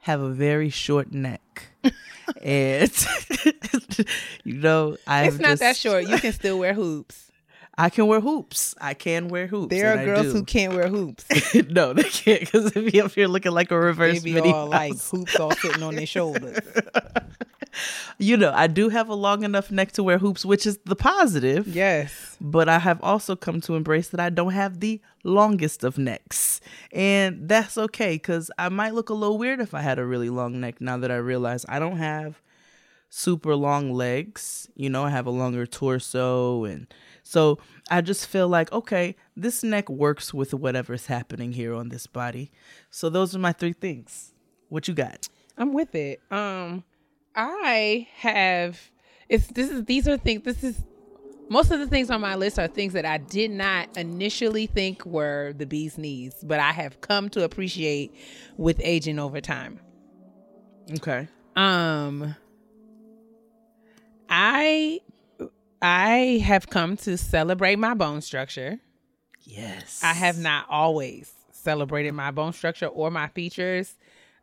have a very short neck, and you know I. It's not that short. You can still wear hoops. I can wear hoops. I can wear hoops. There are girls who can't wear hoops. no, they can't because if you up here looking like a They reverse be Minnie all like hoops all sitting on their shoulders. you know, I do have a long enough neck to wear hoops, which is the positive. Yes. But I have also come to embrace that I don't have the longest of necks. And that's okay because I might look a little weird if I had a really long neck now that I realize I don't have super long legs. You know, I have a longer torso. And so I just feel like, okay, this neck works with whatever's happening here on this body. So those are my three things. What you got? I'm with it. Um, I have. It's this is these are things. This is most of the things on my list are things that I did not initially think were the bee's knees, but I have come to appreciate with aging over time. Okay. Um, I I have come to celebrate my bone structure. Yes. I have not always celebrated my bone structure or my features.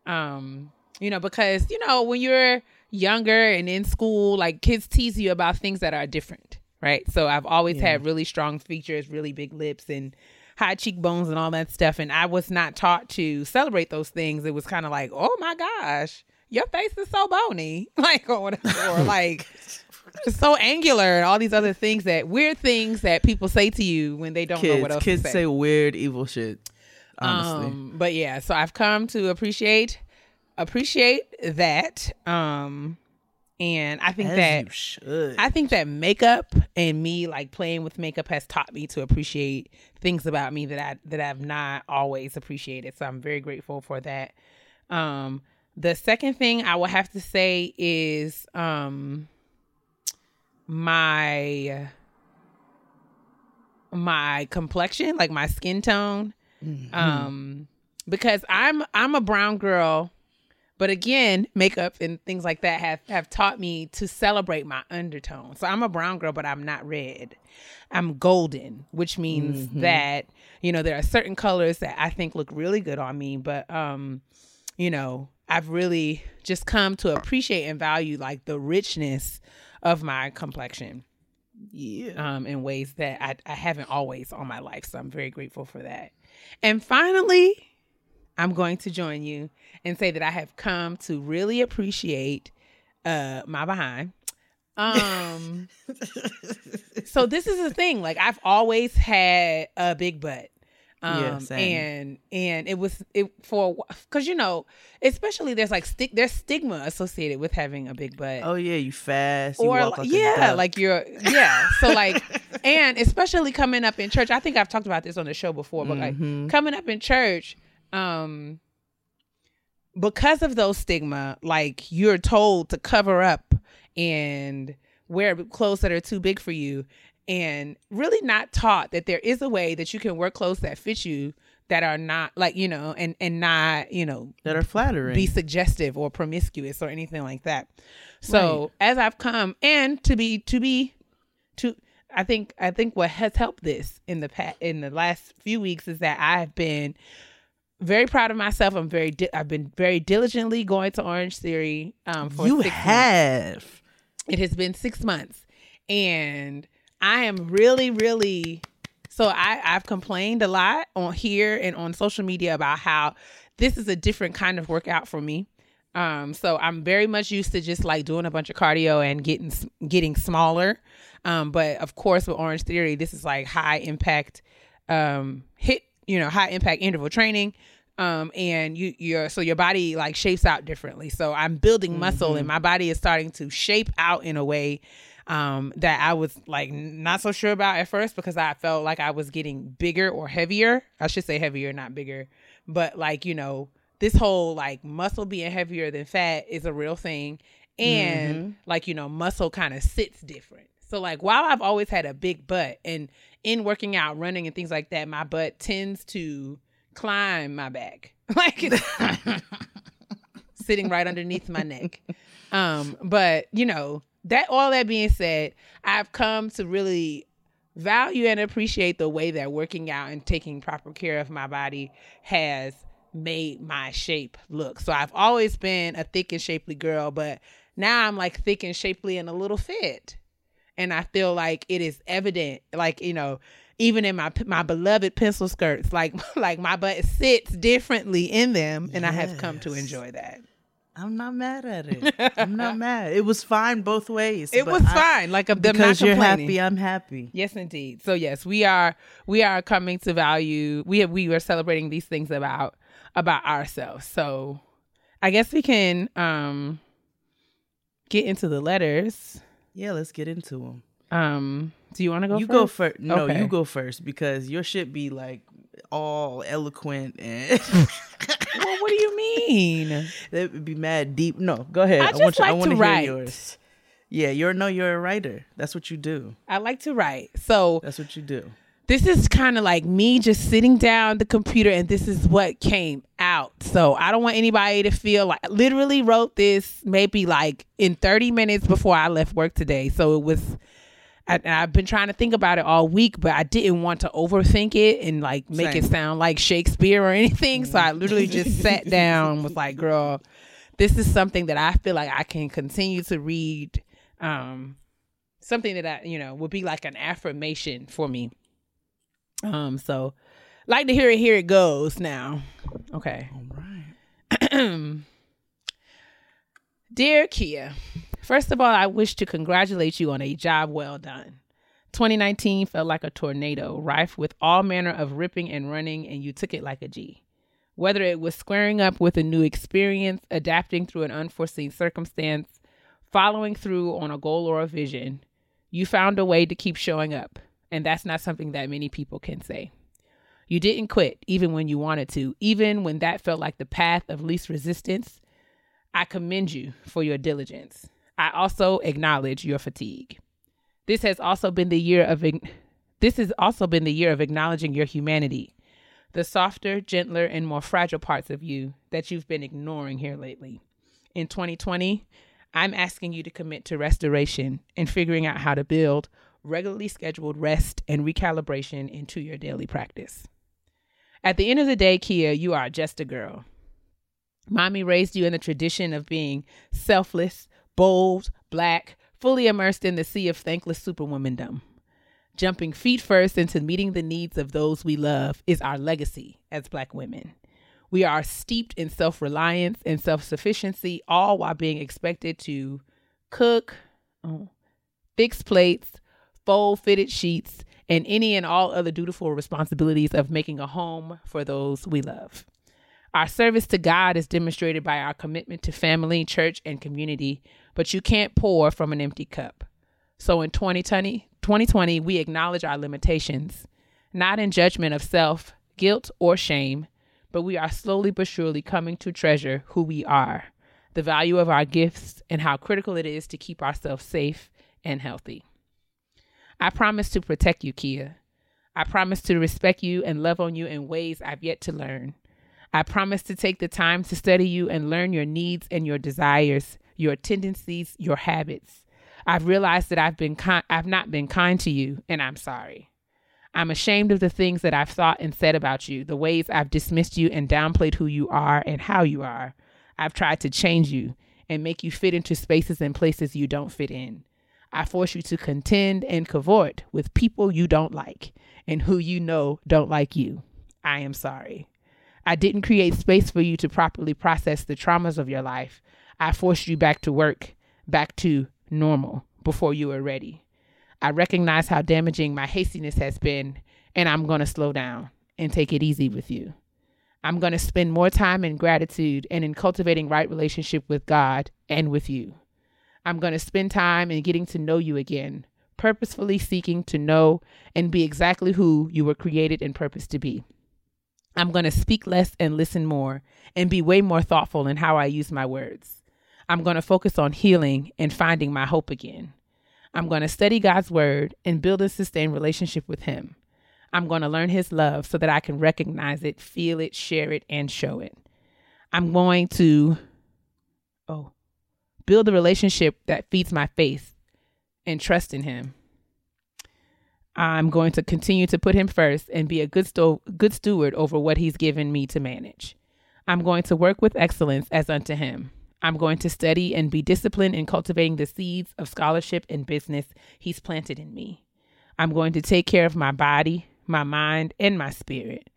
Um, you know, because you know, when you're younger and in school, like kids tease you about things that are different, right? So I've always had really strong features, really big lips and high cheekbones and all that stuff. And I was not taught to celebrate those things. It was kind of like, oh my gosh, your face is so bony. Like or whatever. or like it's so angular and all these other things that weird things that people say to you when they don't know Kids, what else kids to say weird, evil shit. Honestly. um, but yeah, so I've come to appreciate appreciate that. Um, and I think As that. I think that makeup and me like playing with makeup has taught me to appreciate things about me that I that I've not always appreciated. So I'm very grateful for that. Um, the second thing I will have to say is um my my complexion, like my skin tone. Um because I'm I'm a brown girl, but again, makeup and things like that have have taught me to celebrate my undertone. So I'm a brown girl, but I'm not red. I'm golden, which means that you know there are certain colors that I think look really good on me, but um you know, I've really just come to appreciate and value like the richness of my complexion yeah. um, in ways that I, I haven't always all my life. So I'm very grateful for that. And finally, I'm going to join you and say that I have come to really appreciate uh, my behind. Um, so this is the thing. Like I've always had a big butt. Um, Yeah, same. and and it was it for because you know especially there's like stick there's stigma associated with having a big butt Oh yeah, you fast. You or walk like yeah, like you're yeah. So like, and especially coming up in church. I think I've talked about this on the show before, but like Mm-hmm. coming up in church, um, because of those stigma, like you're told to cover up and wear clothes that are too big for you, and really not taught that there is a way that you can wear clothes that fit you that are not like you know and and not you know that are flattering. be suggestive or promiscuous or anything like that. So as I've come and to be to be to I think I think what has helped this in the past in the last few weeks is that I've been very proud of myself. I'm very di- I've been very diligently going to Orangetheory um for you six months. have. It has been six months, and I am really, really. So I I've complained a lot on here and on social media about how this is a different kind of workout for me. Um, so I'm very much used to just like doing a bunch of cardio and getting getting smaller. Um, but of course with Orangetheory, this is like high impact um HIIT, you know, high impact interval training. Um, and you your so your body like shapes out differently. So I'm building muscle and my body is starting to shape out in a way um that I was like not so sure about at first because I felt like I was getting bigger or heavier. I should say heavier, not bigger. But like, you know, this whole like muscle being heavier than fat is a real thing. And like, you know, muscle kind of sits different. So like while I've always had a big butt and in working out, running and things like that, my butt tends to climb my back. Like sitting right underneath my neck. Um, but you know, that all that being said, I've come to really value and appreciate the way that working out and taking proper care of my body has made my shape look. So I've always been a thick and shapely girl, but now I'm like thick and shapely and a little fit. And I feel like it is evident, like, you know, even in my my beloved pencil skirts, like like my butt sits differently in them, and I have come to enjoy that. I'm not mad at it. I'm not mad. It was fine both ways. It was I- fine. Like I'm because not you're happy. I'm happy. Yes, indeed. So yes, we are we are coming to value. We have, we are celebrating these things about about ourselves. So I guess we can um get into the letters. Yeah, let's get into them. Um, do you want to go? you first? go first. No, Okay. you go first because your shit be like all eloquent and Well, what do you mean? That would be mad deep. No, go ahead. I just I like want to hear write. yours. Yeah, you're no, you're a writer. That's what you do. I like to write. So That's what you do. this is kind of like me just sitting down the computer and this is what came out. So I don't want anybody to feel like I literally wrote this maybe like in 30 minutes before I left work today. So it was I, and I've been trying to think about it all week, but I didn't want to overthink it and like make it sound like Shakespeare or anything. So I literally just sat down and was like, girl, this is something that I feel like I can continue to read. Um, something that I, you know, would be like an affirmation for me. Um, so like to hear it. Here it goes now. Okay. All right. Dear Keia, first of all, I wish to congratulate you on a job well done. 2019 felt like a tornado, rife with all manner of ripping and running, and you took it like a G. Whether it was squaring up with a new experience, adapting through an unforeseen circumstance, following through on a goal or a vision, you found a way to keep showing up. And that's not something that many people can say. You didn't quit, even when you wanted to, even when that felt like the path of least resistance. I commend you for your diligence. I also acknowledge your fatigue. This has also been the year of this has also been the year of acknowledging your humanity, the softer, gentler, and more fragile parts of you that you've been ignoring here lately. In 2020, I'm asking you to commit to restoration and figuring out how to build regularly scheduled rest and recalibration into your daily practice. At the end of the day, Keia, you are just a girl. Mommy raised you in the tradition of being selfless, bold, black, fully immersed in the sea of thankless superwomandom. Jumping feet first into meeting the needs of those we love is our legacy as black women. We are steeped in self reliance and self sufficiency, all while being expected to cook, oh, fix plates, fold fitted sheets, and any and all other dutiful responsibilities of making a home for those we love. Our service to God is demonstrated by our commitment to family, church, and community, but you can't pour from an empty cup. So in 2020, 2020, we acknowledge our limitations, not in judgment of self, guilt, or shame, but we are slowly but surely coming to treasure who we are, the value of our gifts, and how critical it is to keep ourselves safe and healthy. I promise to protect you, Keia. I promise to respect you and love on you in ways I've yet to learn. I promise to take the time to study you and learn your needs and your desires, your tendencies, your habits. I've realized that I've been ki- I've not been kind to you, and I'm sorry. I'm ashamed of the things that I've thought and said about you, the ways I've dismissed you and downplayed who you are and how you are. I've tried to change you and make you fit into spaces and places you don't fit in. I force you to contend and cavort with people you don't like and who you know don't like you. I am sorry. I didn't create space for you to properly process the traumas of your life. I forced you back to work, back to normal before you were ready. I recognize how damaging my hastiness has been, and I'm going to slow down and take it easy with you. I'm going to spend more time in gratitude and in cultivating right relationship with God and with you. I'm going to spend time in getting to know you again, purposefully seeking to know and be exactly who you were created and purposed to be. I'm going to speak less and listen more and be way more thoughtful in how I use my words. I'm going to focus on healing and finding my hope again. I'm going to study God's word and build a sustained relationship with him. I'm going to learn his love so that I can recognize it, feel it, share it, and show it. I'm going to, oh, build a relationship that feeds my faith and trust in Him. I'm going to continue to put Him first and be a good, sto- good steward over what He's given me to manage. I'm going to work with excellence as unto Him. I'm going to study and be disciplined in cultivating the seeds of scholarship and business He's planted in me. I'm going to take care of my body, my mind, and my spirit.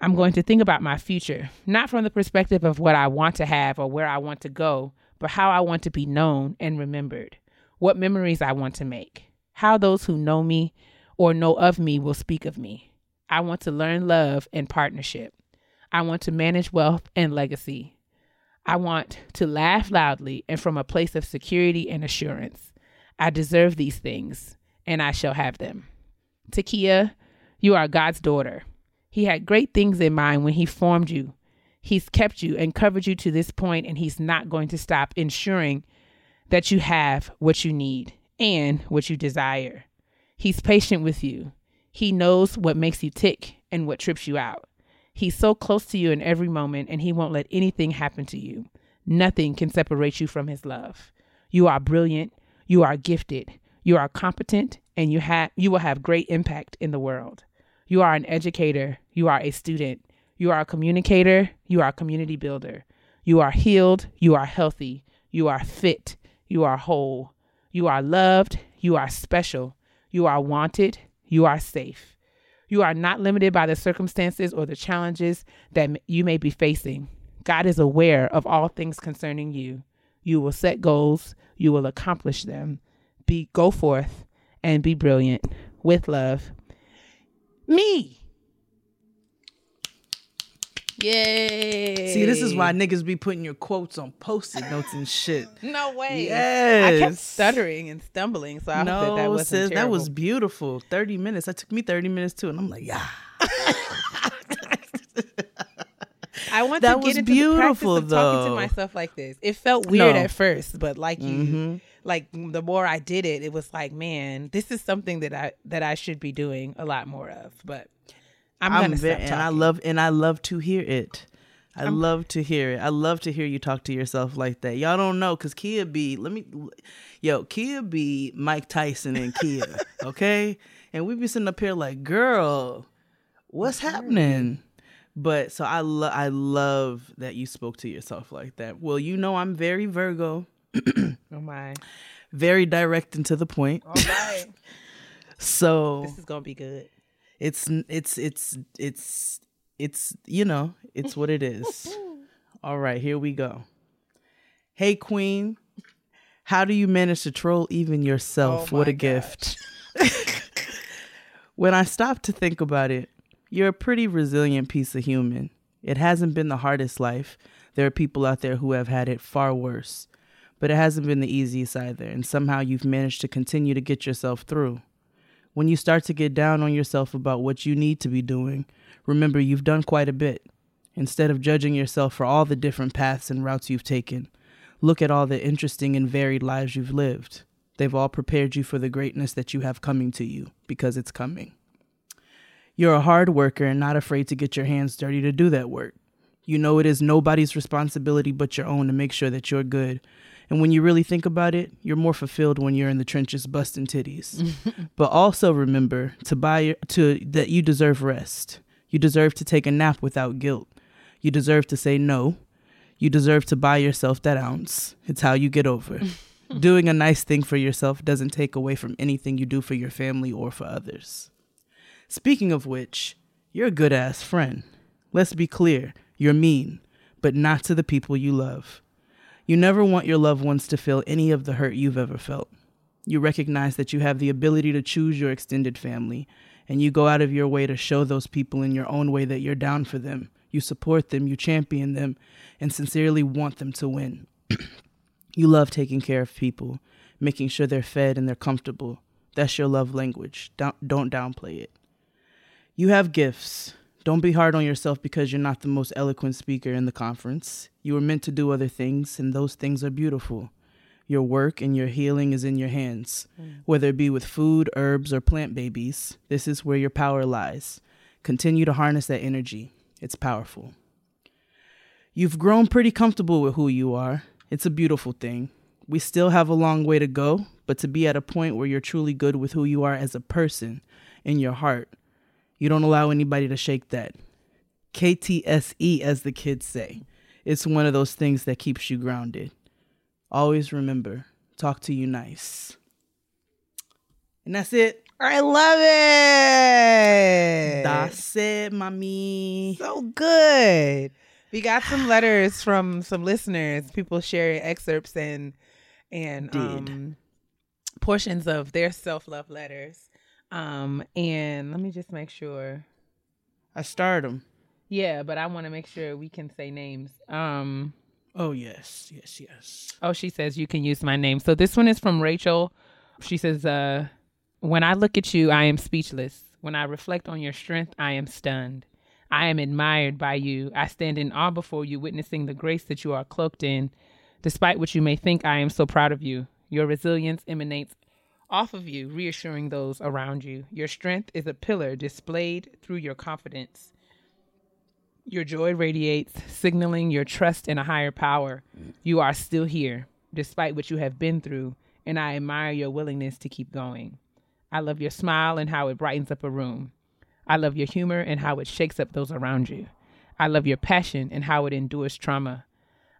I'm going to think about my future, not from the perspective of what I want to have or where I want to go, but how I want to be known and remembered, what memories I want to make, how those who know me or know of me will speak of me. I want to learn love and partnership. I want to manage wealth and legacy. I want to laugh loudly and from a place of security and assurance. I deserve these things, and I shall have them. Takia, you are God's daughter. He had great things in mind when He formed you. He's kept you and covered you to this point, and He's not going to stop ensuring that you have what you need and what you desire. He's patient with you. He knows what makes you tick and what trips you out. He's so close to you in every moment, and He won't let anything happen to you. Nothing can separate you from His love. You are brilliant. You are gifted. You are competent, and you have you will have great impact in the world. You are an educator. You are a student. You are a communicator. You are a community builder. You are healed. You are healthy. You are fit. You are whole. You are loved. You are special. You are wanted. You are safe. You are not limited by the circumstances or the challenges that you may be facing. God is aware of all things concerning you. You will set goals, you will accomplish them. Be go forth and be brilliant with love. Me. Yay. See, this is why niggas be putting your quotes on post-it notes and shit. No way. Yes. I kept stuttering and stumbling, so I hope that that No, wasn't sis, that was beautiful. 30 minutes. That took me 30 minutes too. And I'm like, yeah. I want That to was get into beautiful, the practice of talking to myself like this. It felt weird No. at first, but like you, Mhm. like the more I did it, it was like, man, this is something that I that I should be doing a lot more of. But I'm, I'm gonna stop and I love and I love to hear it. I love to hear it. I love to hear you talk to yourself like that. Y'all don't know because Keia be let me, yo, Keia be Mike Tyson and Keia, okay? And we be sitting up here like, girl, what's happening? But so I love I love that you spoke to yourself like that. Well, you know I'm very Virgo, Oh my! very direct and to the point. All right, So this is gonna be good. It's it's it's it's it's you know it's what it is. All right here we go. Hey queen. How do you manage to troll even yourself Oh what a gift? when i stop to think about it you're a pretty resilient piece of human. It hasn't been the hardest life. There are people out there who have had it far worse but it hasn't been the easiest either and somehow you've managed to continue to get yourself through when you start to get down on yourself about what you need to be doing, remember you've done quite a bit. Instead of judging yourself for all the different paths and routes you've taken, look at all the interesting and varied lives you've lived. They've all prepared you for the greatness that you have coming to you because it's coming. You're a hard worker and not afraid to get your hands dirty to do that work. You know it is nobody's responsibility but your own to make sure that you're good. And when you really think about it, you're more fulfilled when you're in the trenches busting titties. but also remember to buy your, to that you deserve rest. You deserve to take a nap without guilt. You deserve to say no. You deserve to buy yourself that ounce. It's how you get over. Doing a nice thing for yourself doesn't take away from anything you do for your family or for others. Speaking of which, you're a good ass friend. Let's be clear, you're mean, but not to the people you love. You never want your loved ones to feel any of the hurt you've ever felt. You recognize that you have the ability to choose your extended family, and you go out of your way to show those people in your own way that you're down for them. You support them, you champion them, and sincerely want them to win. you love taking care of people, making sure they're fed and they're comfortable. That's your love language. Don't, don't downplay it. You have gifts. Don't be hard on yourself because you're not the most eloquent speaker in the conference. You were meant to do other things, and those things are beautiful. Your work and your healing is in your hands. Mm. Whether it be with food, herbs, or plant babies, this is where your power lies. Continue to harness that energy. It's powerful. You've grown pretty comfortable with who you are. It's a beautiful thing. We still have a long way to go, but to be at a point where you're truly good with who you are as a person in your heart, you don't allow anybody to shake that. KTSE, as the kids say. It's one of those things that keeps you grounded. Always remember talk to you nice. And that's it. I love it. That's it, mommy. so good. We got some letters from some listeners, people sharing excerpts and and um, portions of their self love letters. Um, and let me just make sure. I started them. Yeah, but I want to make sure we can say names. Um, Oh, yes, yes, yes. oh, she says you can use my name. So this one is from Rachel. She says, uh, "When I look at you, I am speechless. When I reflect on your strength, I am stunned. I am admired by you. I stand in awe before you, witnessing the grace that you are cloaked in. Despite what you may think, I am so proud of you. Your resilience emanates off of you, reassuring those around you. Your strength is a pillar displayed through your confidence. Your joy radiates, signaling your trust in a higher power. You are still here, despite what you have been through, and I admire your willingness to keep going. I love your smile and how it brightens up a room. I love your humor and how it shakes up those around you. I love your passion and how it endures trauma.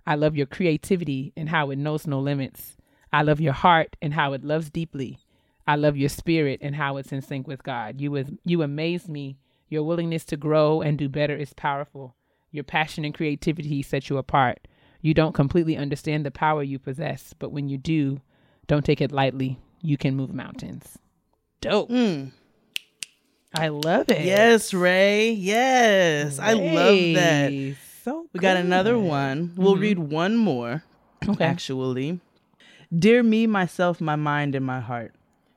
I love your creativity and how it knows no limits. I love your heart and how it loves deeply. I love your spirit and how it's in sync with God. You is, you amaze me. Your willingness to grow and do better is powerful. Your passion and creativity set you apart. You don't completely understand the power you possess, but when you do, don't take it lightly. You can move mountains. Dope. Hmm. I love it. Yes, Ray. Yes. I love that. So We got another good. one. We'll mm-hmm. read one more, Okay. actually. Dear me, myself, my mind, and my heart.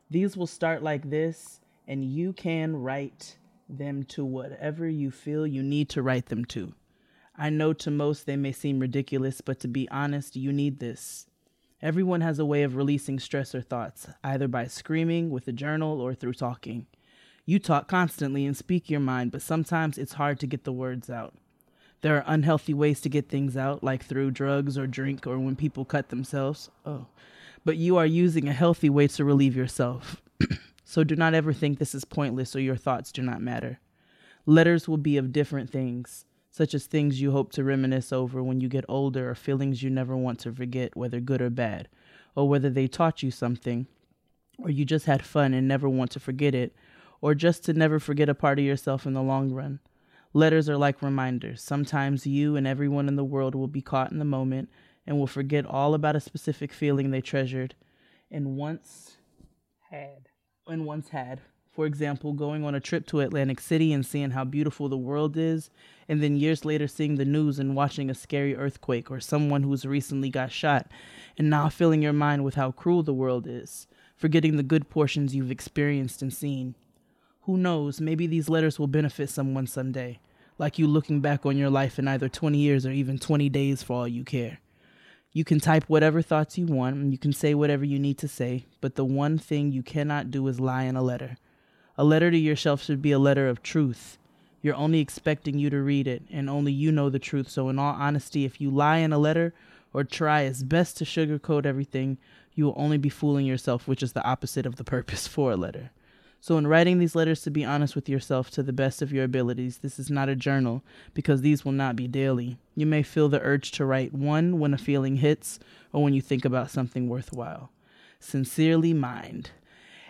These will start like this, and you can write them to whatever you feel you need to write them to. I know to most they may seem ridiculous, but to be honest, you need this. Everyone has a way of releasing stress or thoughts, either by screaming with a journal or through talking. You talk constantly and speak your mind, but sometimes it's hard to get the words out. There are unhealthy ways to get things out, like through drugs or drink or when people cut themselves. Oh. But you are using a healthy way to relieve yourself. so do not ever think this is pointless or your thoughts do not matter. Letters will be of different things, such as things you hope to reminisce over when you get older or feelings you never want to forget, whether good or bad, or whether they taught you something, or you just had fun and never want to forget it, or just to never forget a part of yourself in the long run. Letters are like reminders. Sometimes you and everyone in the world will be caught in the moment and will forget all about a specific feeling they treasured and once Had. and once had. For example, going on a trip to Atlantic City and seeing how beautiful the world is, and then years later seeing the news and watching a scary earthquake or someone who's recently got shot, and now filling your mind with how cruel the world is, forgetting the good portions you've experienced and seen. Who knows, maybe these letters will benefit someone someday, like you looking back on your life in either 20 years or even 20 days for all you care. You can type whatever thoughts you want and you can say whatever you need to say, but the one thing you cannot do is lie in a letter. A letter to yourself should be a letter of truth. You're only expecting you to read it, and only you know the truth. So, in all honesty, if you lie in a letter or try as best to sugarcoat everything, you will only be fooling yourself, which is the opposite of the purpose for a letter. So, in writing these letters, to be honest with yourself to the best of your abilities, this is not a journal because these will not be daily. You may feel the urge to write one when a feeling hits or when you think about something worthwhile. Sincerely, Mind.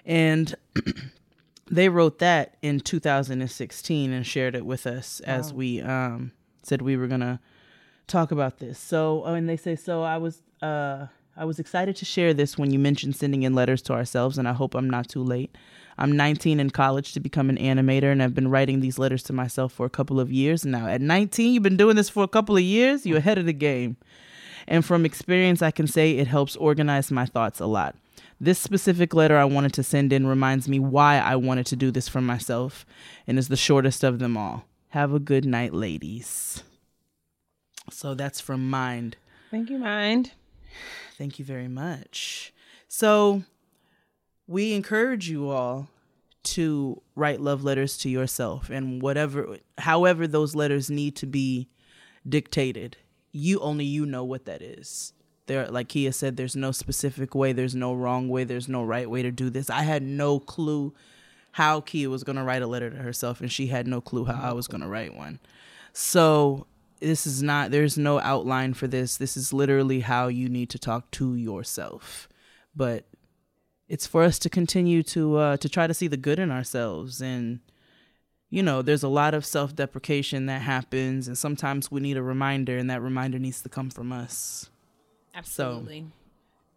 And they wrote that in 2016 and shared it with us as we um, said we were going to talk about this. So, oh, and they say, so I was. Uh, I was excited to share this when you mentioned sending in letters to ourselves, and I hope I'm not too late. I'm 19 in college to become an animator, and I've been writing these letters to myself for a couple of years now. At 19, you've been doing this for a couple of years? You're ahead of the game. And from experience, I can say it helps organize my thoughts a lot. This specific letter I wanted to send in reminds me why I wanted to do this for myself, and is the shortest of them all. Have a good night, ladies. So that's from Mind. Thank you, mind. Thank you very much. So, we encourage you all to write love letters to yourself and whatever however those letters need to be dictated. You only you know what that is. there like Keia said there's no specific way, there's no wrong way, there's no right way to do this. I had no clue how Keia was going to write a letter to herself and she had no clue how I was going to write one. So this is not there's no outline for this. This is literally how you need to talk to yourself. But it's for us to continue to uh to try to see the good in ourselves and you know, there's a lot of self-deprecation that happens and sometimes we need a reminder and that reminder needs to come from us. Absolutely.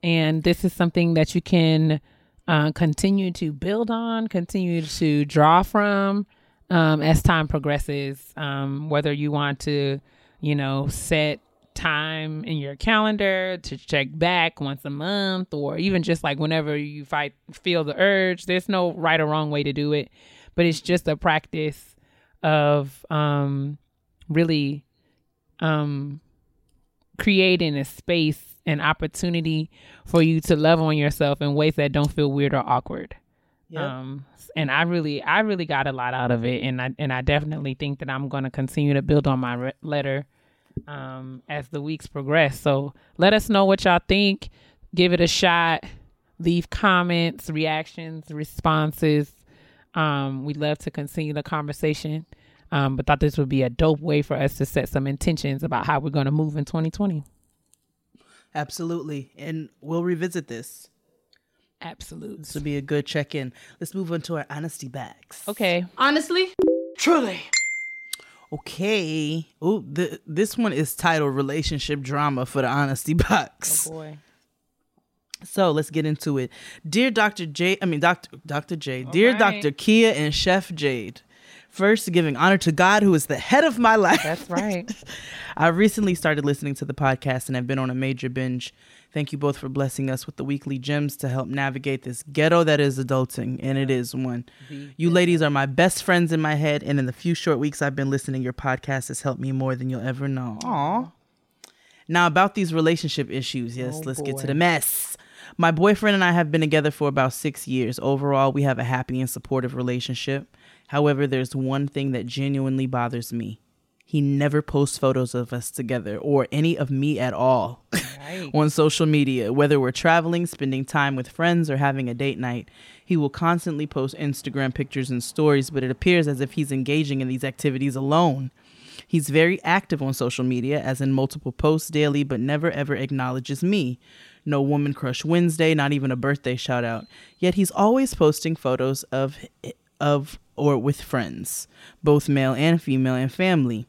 and this is something that you can uh, continue to build on, continue to draw from um, as time progresses. Um, whether you want to, you know, set time in your calendar to check back once a month, or even just like whenever you fight feel the urge. There's no right or wrong way to do it, but it's just a practice of um, really um, creating a space and opportunity for you to love on yourself in ways that don't feel weird or awkward. Yep. Um, and I really, I really got a lot out of it, and I and I definitely think that I'm going to continue to build on my re- letter um, as the weeks progress. So let us know what y'all think. Give it a shot. Leave comments, reactions, responses. Um, we'd love to continue the conversation. Um, but thought this would be a dope way for us to set some intentions about how we're going to move in 2020. Absolutely. And we'll revisit this. Absolute. This will be a good check in. Let's move on to our honesty bags. Okay. Honestly, truly. Okay. Oh, the, this one is titled Relationship Drama for the Honesty Box. Oh boy. So let's get into it. Dear Dr. J, I mean, Dr. Dr. J, dear right. Dr. Keia and Chef Jade. First, giving honor to God, who is the head of my life. That's right. I recently started listening to the podcast and have been on a major binge. Thank you both for blessing us with the weekly gems to help navigate this ghetto that is adulting, and it is one. You ladies are my best friends in my head, and in the few short weeks I've been listening, your podcast has helped me more than you'll ever know. Aw. Now, about these relationship issues, yes, let's get to the mess. My boyfriend and I have been together for about six years. Overall, we have a happy and supportive relationship. However, there's one thing that genuinely bothers me. He never posts photos of us together or any of me at all on social media, whether we're traveling, spending time with friends, or having a date night. He will constantly post Instagram pictures and stories, but it appears as if he's engaging in these activities alone. He's very active on social media, as in multiple posts daily, but never ever acknowledges me. No Woman Crush Wednesday, not even a birthday shout out. Yet he's always posting photos of of or with friends, both male and female and family.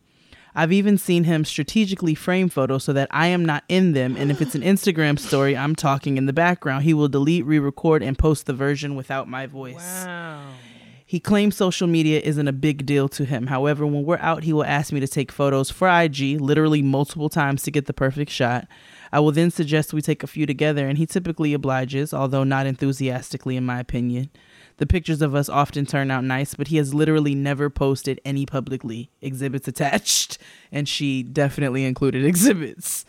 I've even seen him strategically frame photos so that I am not in them, and if it's an Instagram story, I'm talking in the background. He will delete, re-record, and post the version without my voice. Wow. He claims social media isn't a big deal to him. However, when we're out, he will ask me to take photos for IG, literally multiple times to get the perfect shot. I will then suggest we take a few together, and he typically obliges, although not enthusiastically, in my opinion. The pictures of us often turn out nice, but he has literally never posted any publicly. Exhibits attached, and she definitely included exhibits.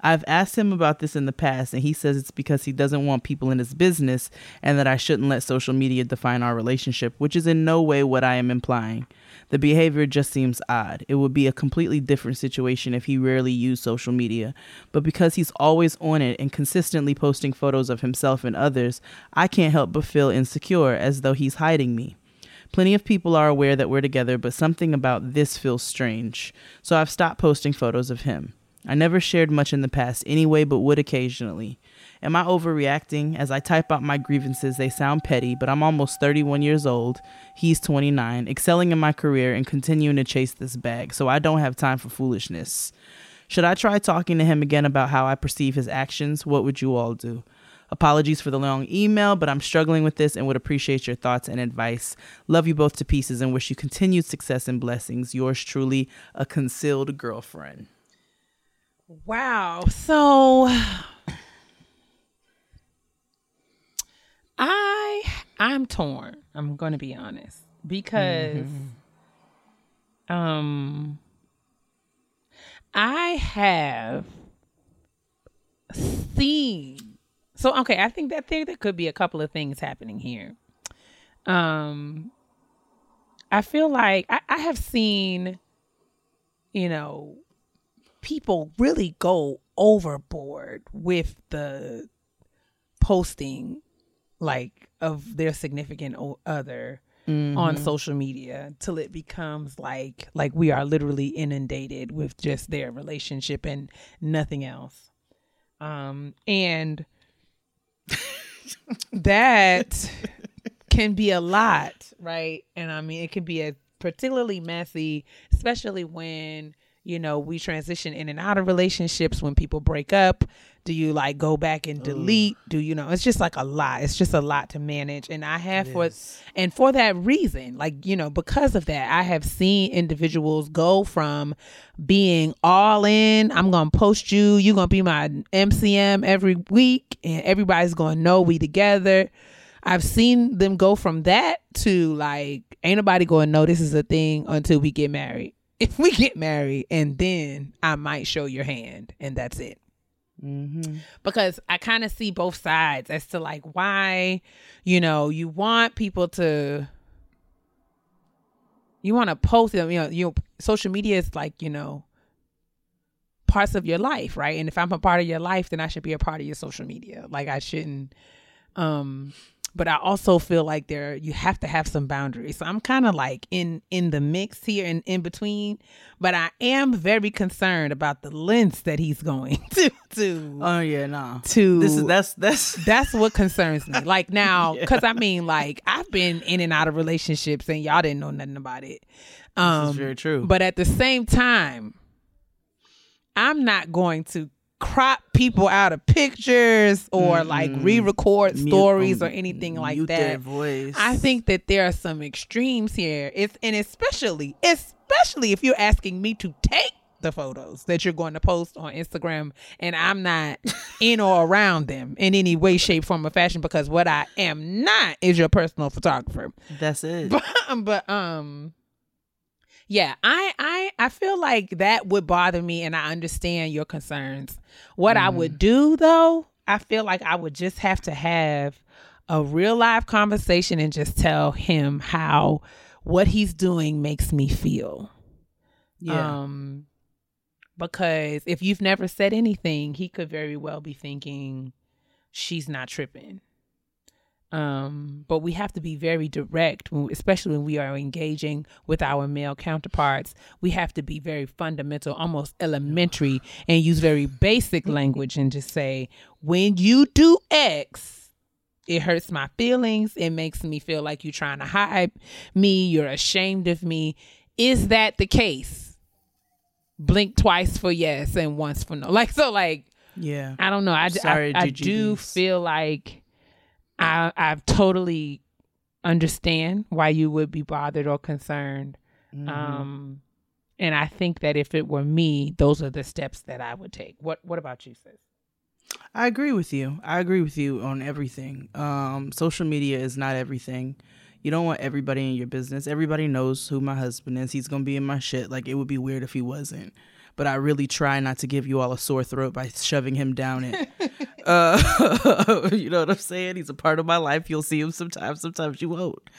I've asked him about this in the past, and he says it's because he doesn't want people in his business and that I shouldn't let social media define our relationship, which is in no way what I am implying. The behavior just seems odd. It would be a completely different situation if he rarely used social media, but because he's always on it and consistently posting photos of himself and others, I can't help but feel insecure as though he's hiding me. Plenty of people are aware that we're together, but something about this feels strange. So I've stopped posting photos of him. I never shared much in the past anyway, but would occasionally. Am I overreacting? As I type out my grievances, they sound petty, but I'm almost 31 years old. He's 29, excelling in my career and continuing to chase this bag, so I don't have time for foolishness. Should I try talking to him again about how I perceive his actions? What would you all do? Apologies for the long email, but I'm struggling with this and would appreciate your thoughts and advice. Love you both to pieces and wish you continued success and blessings. Yours truly, a concealed girlfriend. Wow. So I I'm torn. I'm going to be honest because um I have seen so okay, I think that there there could be a couple of things happening here. Um I feel like I, I have seen, you know, people really go overboard with the posting like of their significant other on social media till it becomes like like we are literally inundated with just their relationship and nothing else. Um and that can be a lot right? And i mean it can be a particularly messy especially when you know we transition in and out of relationships when people break up. Do you like go back and mm. delete? Do you know it's just like a lot. It's just a lot to manage. And i have for and for that reason like you know because of that i have seen individuals go from being all in i'm gonna post you you're gonna be my mcm every week and everybody's gonna know we together. I've seen them go from that to like, ain't nobody going to know this is a thing until we get married. If we get married, and then I might show your hand, and that's it. Because I kind of see both sides as to like why, you know, you want people to, you want to post them. You know, you social media is like you know parts of your life, right? And if I'm a part of your life, then I should be a part of your social media. Like I shouldn't um but I also feel like there you have to have some boundaries. So I'm kind of like in in the mix here and in between, but I am very concerned about the lengths that he's going to to Oh yeah, nah. to This is that's that's that's what concerns me. Like now, because I mean, like I've been in and out of relationships, and y'all didn't know nothing about it. Um, very true. But at the same time, I'm not going to crop people out of pictures or like re-record Mute- stories um, or anything like that. I think that there are some extremes here. It's and especially especially if you're asking me to take the photos that you're going to post on Instagram and I'm not in or around them in any way, shape, form, or fashion because what I am not is your personal photographer. that's it. But, but um yeah, I I I feel like that would bother me and I understand your concerns. What I would do though, I feel like I would just have to have a real live conversation and just tell him how what he's doing makes me feel. yeah. Um because if you've never said anything, he could very well be thinking she's not tripping. Um, but we have to be very direct, especially when we are engaging with our male counterparts. We have to be very fundamental, almost elementary, and use very basic language and just say, when you do X, it hurts my feelings. It makes me feel like you're trying to hide me. You're ashamed of me. Is that the case? Blink twice for yes and once for no. Like so, like yeah. I don't know. I, Sorry, I, I do feel like I I totally understand why you would be bothered or concerned. Mm-hmm. Um, and I think that if it were me, those are the steps that I would take. What What about you, sis? I agree with you. I agree with you on everything. Um, social media is not everything. You don't want everybody in your business. Everybody knows who my husband is. He's gonna be in my shit. Like it would be weird if he wasn't. But I really try not to give you all a sore throat by shoving him down it. uh, you know what I'm saying? He's a part of my life. You'll see him sometimes. Sometimes you won't.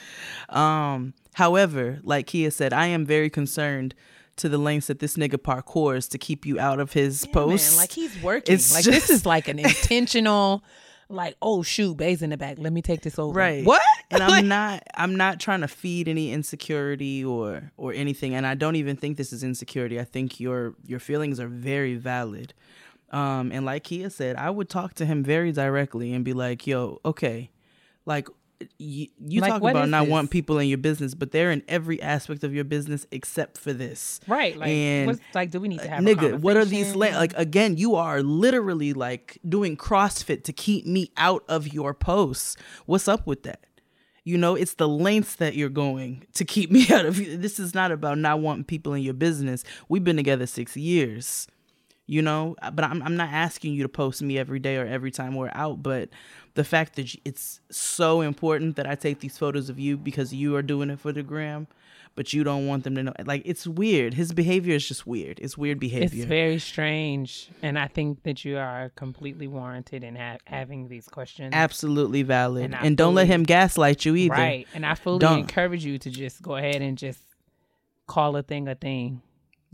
Um, however, like Keia said, I am very concerned to the lengths that this nigga parkours to keep you out of his post. Man, like he's working. It's like this just- is like an intentional. Like oh shoot, Bay's in the back. Let me take this over. right What? and Like- i'm not i'm not trying to feed any insecurity or or anything and i don't even think this is insecurity i think your your feelings are very valid um and like Keia said i would talk to him very directly and be like yo okay like you, you Like, talk about not this? wanting people in your business but they're in every aspect of your business except for this Right. Like And- what's like? Do we need to have a nigga what are these la- like again you are literally like doing crossfit to keep me out of your posts what's up with that you know it's the lengths that you're going to keep me out of this is not about not wanting people in your business we've been together six years you know uh, but I'm, I'm not asking you to post me every day or every time we're out but the fact that it's so important that i take these photos of you because you are doing it for the gram but you don't want them to know like it's weird his behavior is just weird it's weird behavior It's very strange, and I think that you are completely warranted in ha- having these questions. absolutely valid And and, don't let him gaslight you either Right, and I fully Don't. encourage you to just go ahead and just call a thing a thing.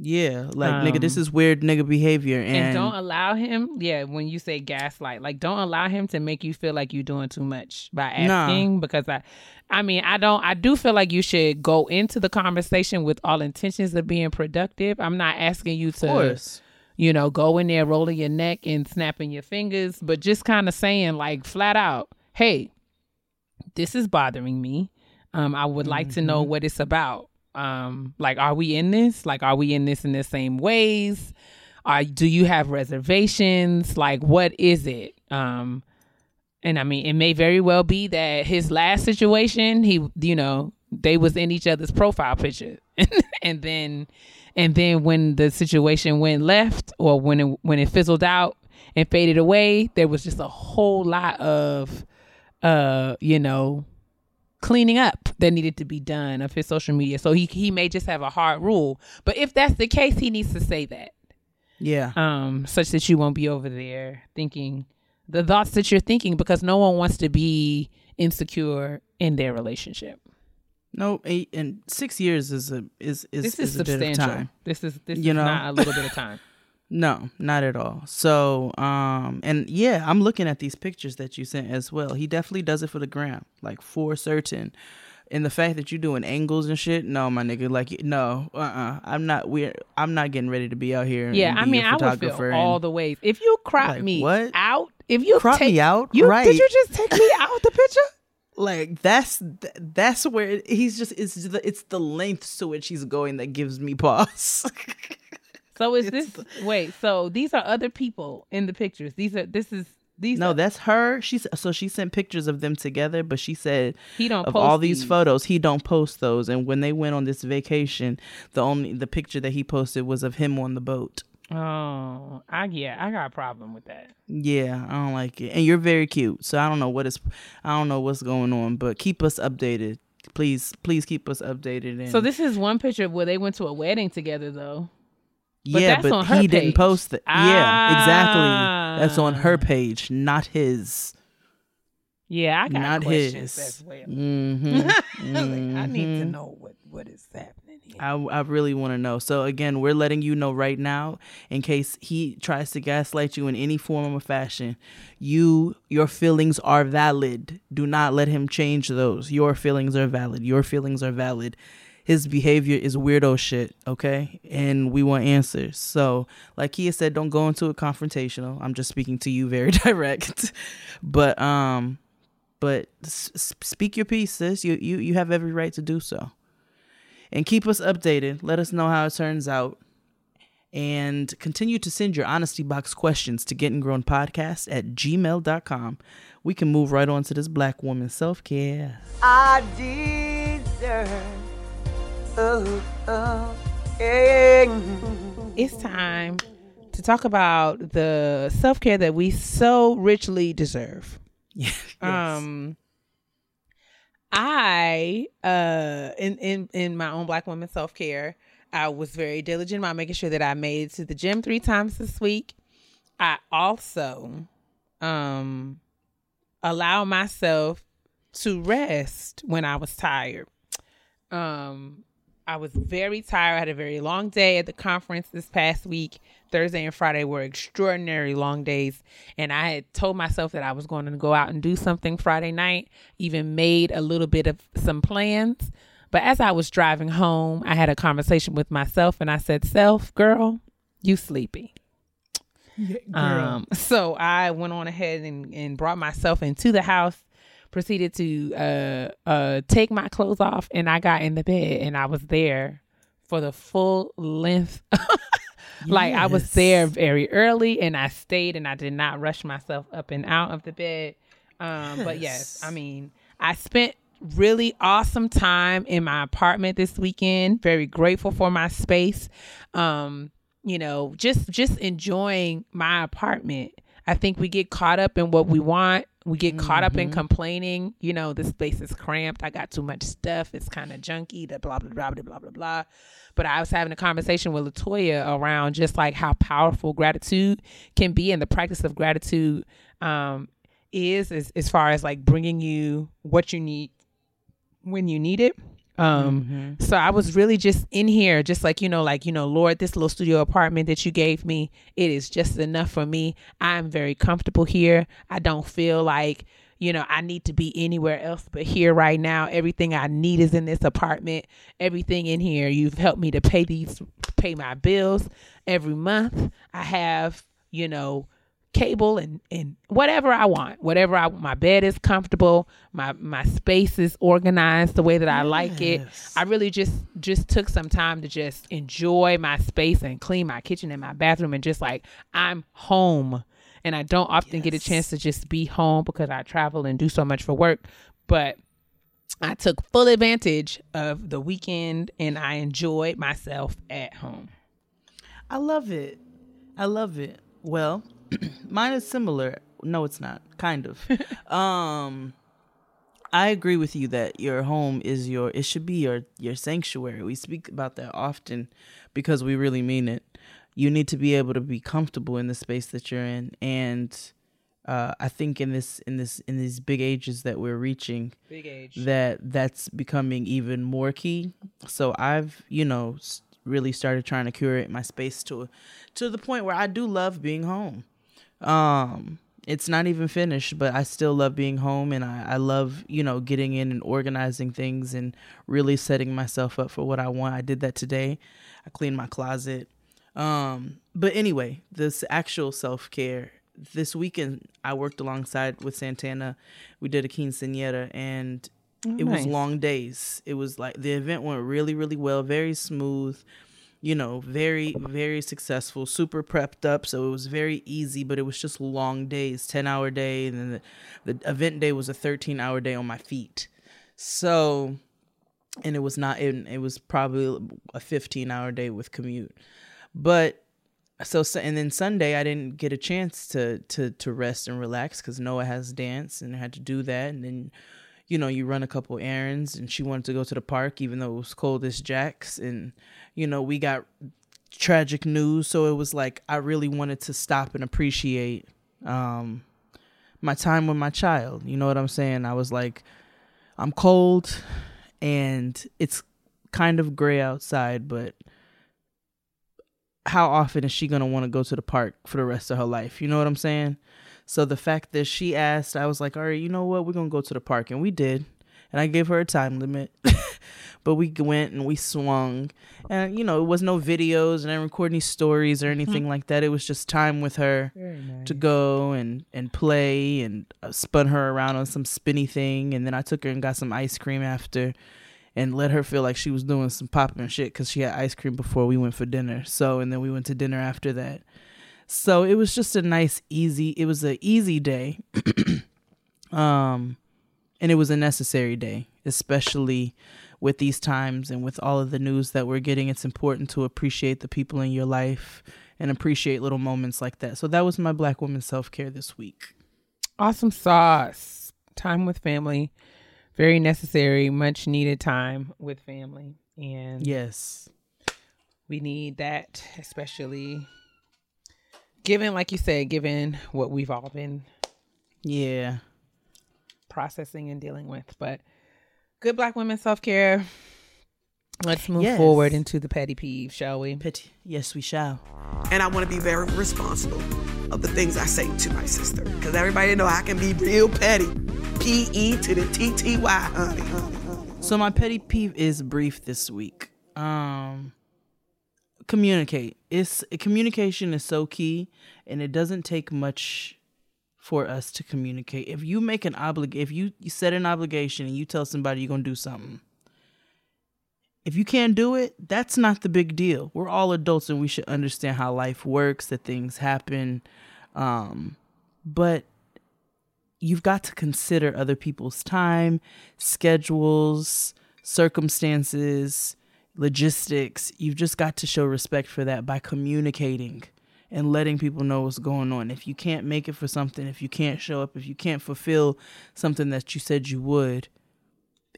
Yeah, like nigga, this Um, is weird nigga behavior, and, and, don't allow him yeah when you say gaslight like don't allow him to make you feel like you're doing too much by Nah. asking because i i mean i don't i do feel like you should go into the conversation with all intentions of being productive. I'm not asking you to you know go in there rolling your neck and snapping your fingers but just kind of saying like flat out hey this is bothering me. Um i would like to know what it's about um like are we in this? Like are we in this in the same ways? Are do you have reservations? Like what is it? Um and i mean it may very well be that his last situation he you know they was in each other's profile picture. And then and then when the situation went left or when it when it fizzled out and faded away there was just a whole lot of uh you know cleaning up that needed to be done of his social media so he he may just have a hard rule but if that's the case he needs to say that yeah, um, such that you won't be over there thinking the thoughts that you're thinking because no one wants to be insecure in their relationship. no, eight and six years is a is is, This is, is a bit of substantial. time. This is this You is know? not a little bit of time. No, not at all. So, um, and yeah, I'm looking at these pictures that you sent as well. He definitely does it for the gram, like for certain. And the fact that you're doing angles and shit, no, my nigga, like no, uh, uh-uh. I'm not. We're. I'm not getting ready to be out here. Yeah, I mean, I would feel all the ways. If you crop Like, me what? out, if you crop take, me out, you right? did you just take me out of the picture? like that's that's where he's just it's the it's the lengths to which he's going that gives me pause. So is this wait? So these are other people in the pictures. These are this is these. no, are, that's her. She's so she sent pictures of them together, but she said he don't of post all these these. photos he don't post those and when they went on this vacation the only the picture that he posted was of him on the boat Oh, I yeah, I got a problem with that. yeah i don't like it and you're very cute so i don't know what is i don't know what's going on but keep us updated please please keep us updated and So this is one picture where they went to a wedding together, though. But yeah that's but he didn't post it yeah exactly that's on her Ah. page not his Yeah, I got not questions his as well. hmm I need to Mhm. know what what is happening here. I, I really want to know. So again, we're letting you know right now, in case he tries to gaslight you in any form or fashion. You, your feelings are valid. Do not let him change those. Your feelings are valid. Your feelings are valid. His behavior is weirdo shit. Okay, and we want answers. So, like Keia said, don't go into it confrontational. I'm just speaking to you very direct, but um, but speak your piece, sis. You you you have every right to do so and keep us updated. Let us know how it turns out. And continue to send your honesty box questions to getting grown podcast at gmail.com. We can move right on to this black woman self care. I deserve. Oh, oh. It's time to talk about the self care that we so richly deserve. Um, I uh in in in my own black woman self care, I was very diligent about making sure that I made it to the gym three times this week. I also um allow myself to rest when I was tired. Um I was very tired. I had a very long day at the conference this past week. Thursday and Friday were extraordinary long days. And I had told myself that I was going to go out and do something Friday night, even made a little bit of some plans. But as I was driving home, I had a conversation with myself and I said, Self, girl, you sleepy. Um, so I went on ahead and, and brought myself into the house, proceeded to uh, uh, take my clothes off, and I got in the bed and I was there for the full length. like I was there very early and I stayed and I did not rush myself up and out of the bed. Um, but yes, I mean, I spent really awesome time in my apartment this weekend. Very grateful for my space. Um, you know, just just enjoying my apartment. I think we get caught up in what we want. We get caught up in complaining. You know, this space is cramped. I got too much stuff. It's kind of junky. The blah blah blah blah blah blah blah. But I was having a conversation with Latoya around just like how powerful gratitude can be, and the practice of gratitude um, is as as far as like bringing you what you need when you need it. Um, so I was really just in here, just like, you know, like, you know, Lord, this little studio apartment that you gave me, it is just enough for me. I'm very comfortable here. I don't feel like, you know, I need to be anywhere else but here right now. Everything I need is in this apartment. Everything in here. You've helped me to pay these, pay my bills every month. I have, you know, cable and and whatever I want. Whatever I my bed is comfortable, my my space is organized the way that I like it. I really just just took some time to just enjoy my space and clean my kitchen and my bathroom and just like I'm home. And I don't often get a chance to just be home because I travel and do so much for work, but I took full advantage of the weekend and I enjoyed myself at home. I love it. I love it. Well, mine is similar. No, it's not. Kind of. um I agree with you that your home is your it should be your your sanctuary. We speak about that often because we really mean it. You need to be able to be comfortable in the space that you're in and uh, I think in this in this in these big ages that we're reaching, Big age. that that's becoming even more key. So I've you know really started trying to curate my space to to the point where I do love being home. Um, it's not even finished, but I still love being home, and I I love you know getting in and organizing things and really setting myself up for what I want. I did that today. I cleaned my closet. Um, but anyway, this actual self care. This weekend, I worked alongside with Santana. We did a quinceanera, and it was long days. It was like the event went really, really well, very smooth. You know, very, very successful. Super prepped up, so it was very easy. But it was just long days, ten hour day, and then the, the event day was a thirteen hour day on my feet. So, and it was not. It, it was probably a fifteen hour day with commute, but so so- and then Sunday I didn't get a chance to to to rest and relax because Noah has dance and I had to do that and then you know you run a couple errands and she wanted to go to the park even though it was cold as jacks and you know we got tragic news so it was like I really wanted to stop and appreciate um my time with my child you know what I'm saying I was like I'm cold and it's kind of gray outside but how often is she going to want to go to the park for the rest of her life? You know what I'm saying? So the fact that she asked, I was like, all right, you know what? We're going to go to the park. And we did. And I gave her a time limit. but we went and we swung. And, you know, it was no videos and I didn't record any stories or anything like that. It was just time with her to go and, and play and uh, spun her around on some spinny thing. And then I took her and got some ice cream after and let her feel like she was doing some popping shit because she had ice cream before we went for dinner. So, and then we went to dinner after that. So it was just a nice, easy. It was an easy day, um, and it was a necessary day, especially with these times and with all of the news that we're getting. It's important to appreciate the people in your life and appreciate little moments like that. So that was my Black woman self care this week. Awesome sauce. Time with family. Very necessary, much needed time with family. And Yes. we need that, especially given, like you said, given what we've all been Yeah. processing and dealing with. But good black women self care. Let's move Yes. forward into the petty peeve, shall we? Petty. Yes, we shall. and I want to be very responsible of the things I say to my sister. Because everybody know I can be real petty. P E to the T T Y, honey, honey, honey. So my petty peeve is brief this week. Um communicate. It's communication is so key and it doesn't take much for us to communicate. If you make an oblig if you, you set an obligation and you tell somebody you're to do something. If you can't do it, that's not the big deal. We're all adults and we should understand how life works, that things happen. Um but you've got to consider other people's time, schedules, circumstances, logistics. You've just got to show respect for that by communicating and letting people know what's going on. If you can't make it for something, if you can't show up, if you can't fulfill something that you said you would,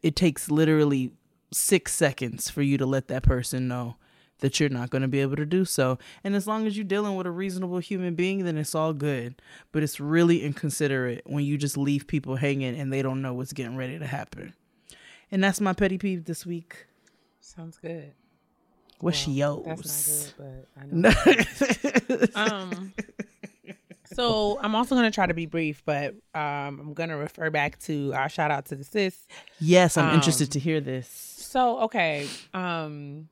it takes literally six seconds for you to let that person know that you're not going to be able to do so. And as long as you're dealing with a reasonable human being, then it's all good. But it's really inconsiderate when you just leave people hanging and they don't know what's getting ready to happen. And that's my petty peeve this week. Sounds good. What's yours? That's not good, but I know. um. So I'm also gonna try to be brief, but um, I'm gonna refer back to our shout out to the sis. yes, I'm Um, interested to hear this. So okay, um,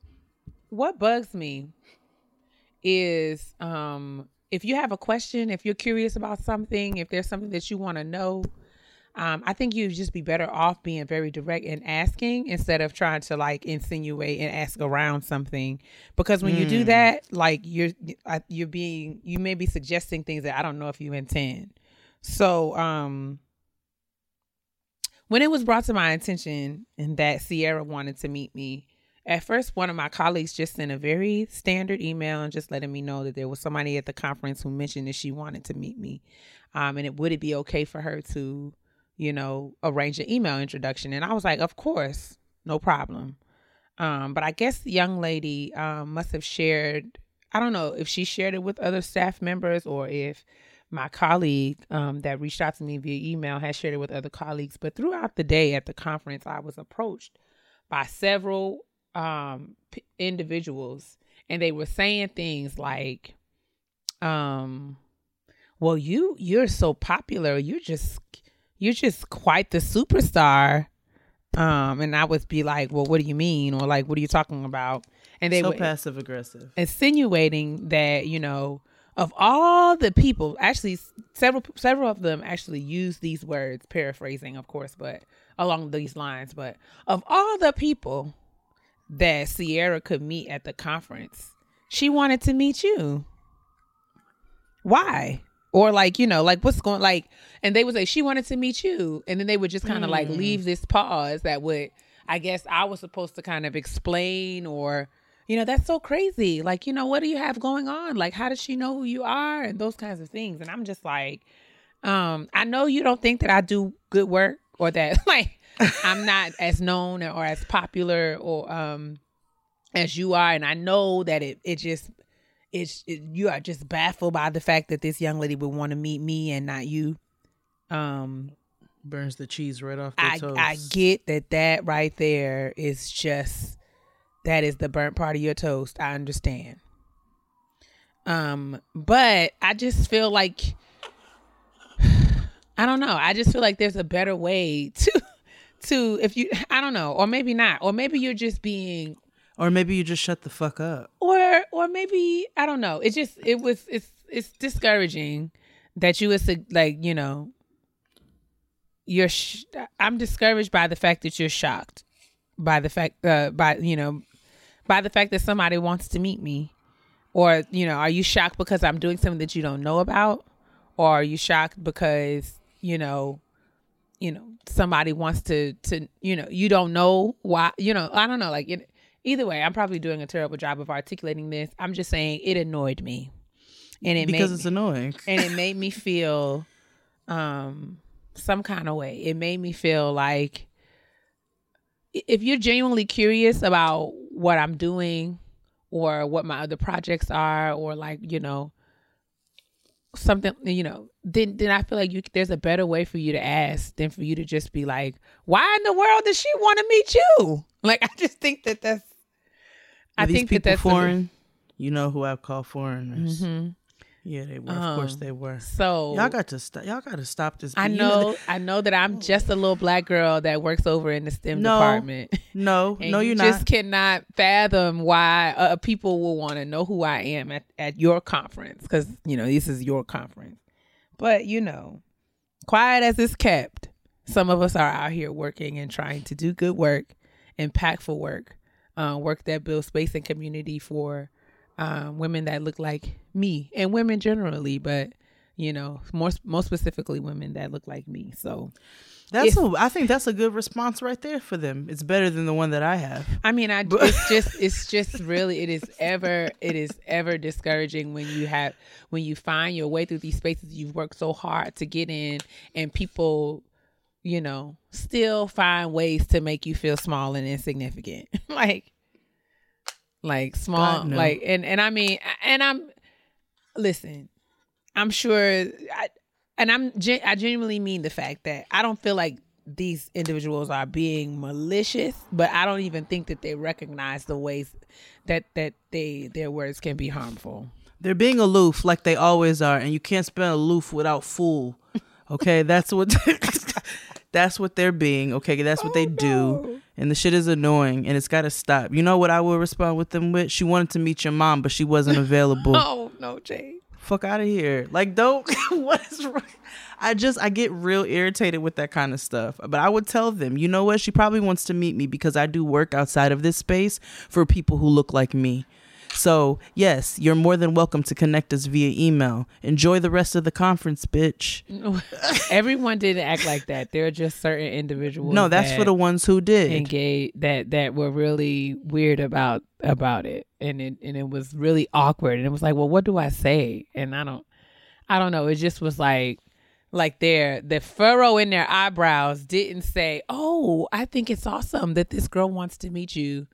what bugs me is um, if you have a question, if you're curious about something, if there's something that you want to know, um, I think you'd just be better off being very direct and asking instead of trying to like insinuate and ask around something. Because when you do that, like you're you're being you may be suggesting things that I don't know if you intend. So um when it was brought to my attention and that Sierra wanted to meet me, at first one of my colleagues just sent a very standard email and just letting me know that there was somebody at the conference who mentioned that she wanted to meet me. Um, and it would it be okay for her to, you know, arrange an email introduction? And I was like, of course, no problem. Um, but I guess the young lady um, must have shared. I don't know if she shared it with other staff members or if my colleague um, that reached out to me via email has shared it with other colleagues. But throughout the day at the conference, I was approached by several um, p- individuals, and they were saying things like, um, "Well, you you're so popular. You're just you're just quite the superstar." Um, and I would be like, "Well, what do you mean?" Or like, "What are you talking about?" And they so would passive aggressive. insinuating that you know of all the people actually several several of them actually use these words paraphrasing of course but along these lines but of all the people that Sierra could meet at the conference she wanted to meet you why or like you know like what's going like and they would say she wanted to meet you. And then they would just kind of like leave this pause that would i guess i was supposed to kind of explain or you know that's so crazy. Like you know what do you have going on? Like how does she know who you are? And those kinds of things. And i'm just like um i know you don't think that i do good work or that like i'm not as known or as popular or um as you are. And i know that it it just it's it, you are just baffled by the fact that this young lady would want to meet me and not you um Burns the cheese right off I, toast. I get that that right there is just that is the burnt part of your toast. I understand. Um, but I just feel like I don't know. I just feel like there's a better way to to if you I don't know, or maybe not, or maybe you're just being Or maybe you just shut the fuck up. or or maybe I don't know. It just it was it's it's discouraging that you was like you know you're sh- I'm discouraged by the fact that you're shocked by the fact uh by you know by the fact that somebody wants to meet me or you know are you shocked because I'm doing something that you don't know about or are you shocked because you know you know somebody wants to to you know you don't know why you know I don't know like it, either way I'm probably doing a terrible job of articulating this. I'm just saying it annoyed me. And it because made it's annoying. and it made me feel um some kind of way. It made me feel like if you're genuinely curious about what i'm doing or what my other projects are or like you know something you know then then i feel like you there's a better way for you to ask than for you to just be like why in the world does she want to meet you? Like i just think that that's i these think that people that's a- foreign. you know who I call foreigners. Mhm. Yeah, they were. Of course, Um, they were. so Y'all got to stop. Y'all got to stop this. I You know, I know that I'm just a little black girl that works over in the STEM No, department. No, no, you you're just not. cannot fathom why uh, people will want to know who I am at, at your conference because you know this is your conference. But you know, quiet as it's kept, some of us are out here working and trying to do good work, impactful work, uh, work that builds space and community for um, women that look like me and women generally, but you know, more most specifically women that look like me. So That's. if- a, I think that's a good response right there for them. It's better than the one that I have. I mean, I it's just it's just really it is ever it is ever discouraging when you have when you find your way through these spaces you've worked so hard to get in and people you know still find ways to make you feel small and insignificant like like small God, no. like and and I mean and I'm listen I'm sure I and I'm I genuinely mean the fact that I don't feel like these individuals are being malicious, but I don't even think that they recognize the ways that that they their words can be harmful. They're being aloof like they always are, and you can't spell aloof without fool. Okay, that's what that's what they're being. Okay, that's what they do, oh. and the shit is annoying, and it's got to stop. You know what I will respond with them with? She wanted to meet your mom, but she wasn't available. Oh no, Jay. Fuck out of here! Like, don't. what is wrong? I just I get real irritated with that kind of stuff. But I would tell them, you know what? She probably wants to meet me because I do work outside of this space for people who look like me. So, yes, you're more than welcome to connect us via email. Enjoy the rest of the conference, bitch. Everyone didn't act like that. There are just certain individuals. No, that's that for the ones who did. engage that that were really weird about about it, and it and it was really awkward. And it was like, well, what do I say? And I don't, I don't know. It just was like. Like their the furrow in their eyebrows didn't say, "Oh, I think it's awesome that this girl wants to meet you."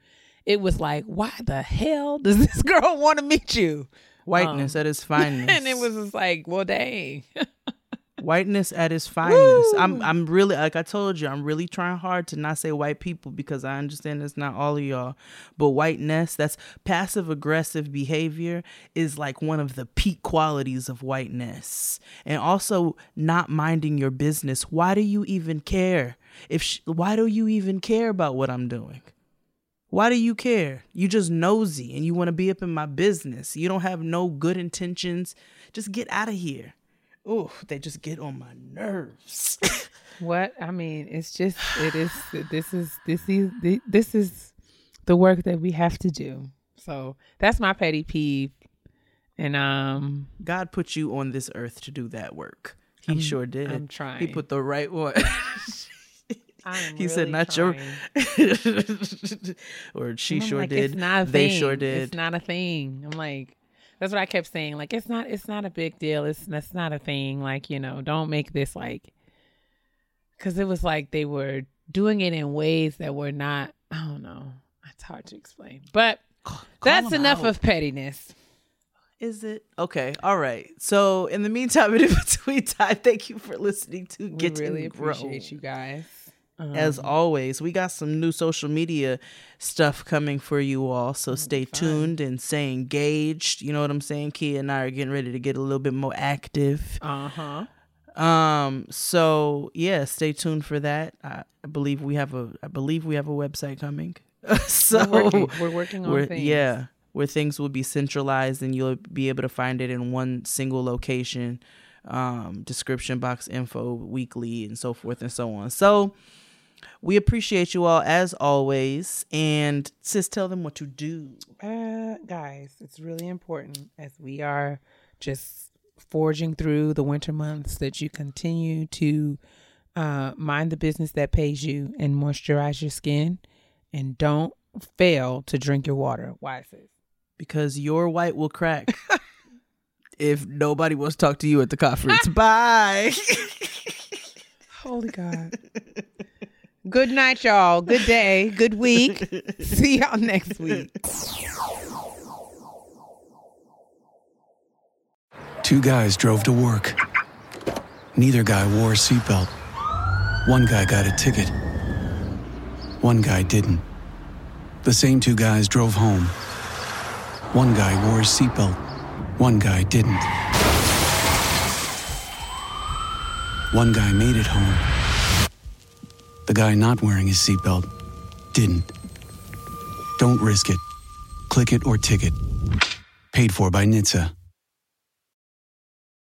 It was like, "Why the hell does this girl want to meet you?" Whiteness at its finest. Um, and it was just like, "Well, dang." whiteness at its finest. I'm I'm really like I told you, I'm really trying hard to not say white people because I understand it's not all of y'all. But whiteness, that's passive aggressive behavior is like one of the peak qualities of whiteness. And also not minding your business. Why do you even care? If sh- why do you even care about what I'm doing? Why do you care? You just nosy and you want to be up in my business. You don't have no good intentions. Just get out of here. Oh, they just get on my nerves. What I mean, it's just it is. This is this is this is the work that we have to do. So that's my petty peeve. And um, God put you on this earth to do that work. He sure did. I'm trying. He put the right one. He said, "Not trying. your," or she sure like, did. It's not a they thing. sure did. It's not a thing. I'm like, that's what I kept saying. Like, it's not. It's not a big deal. It's that's not a thing. Like, you know, don't make this like. Because it was like they were doing it in ways that were not. I don't know. It's hard to explain. But that's enough out. of pettiness. Is it okay? All right. So in the meantime, in between time, thank you for listening to We Get really and Grow. appreciate you guys. As always, we got some new social media stuff coming for you all. So stay tuned and stay engaged. You know what I'm saying? Keia and I are getting ready to get a little bit more active. Uh huh. Um. So yeah, stay tuned for that. I, I believe we have a. I believe we have a website coming. so We're working. We're working on where- things. yeah, where things will be centralized and you'll be able to find it in one single location. Um, description box info weekly and so forth and so on. So we appreciate you all as always. And sis, tell them what to do. Uh, guys, it's really important as we are just forging through the winter months that you continue to uh, mind the business that pays you and moisturize your skin, and don't fail to drink your water. Why, sis? Because your white will crack if nobody wants to talk to you at the conference. Bye. Holy God. Good night, y'all. Good day. Good week. See y'all next week. Two guys drove to work. Neither guy wore a seatbelt. One guy got a ticket. One guy didn't. The same two guys drove home. One guy wore a seatbelt. One guy didn't. One guy made it home. The guy not wearing his seatbelt didn't. Don't risk it. Click it or ticket. Paid for by NHTSA.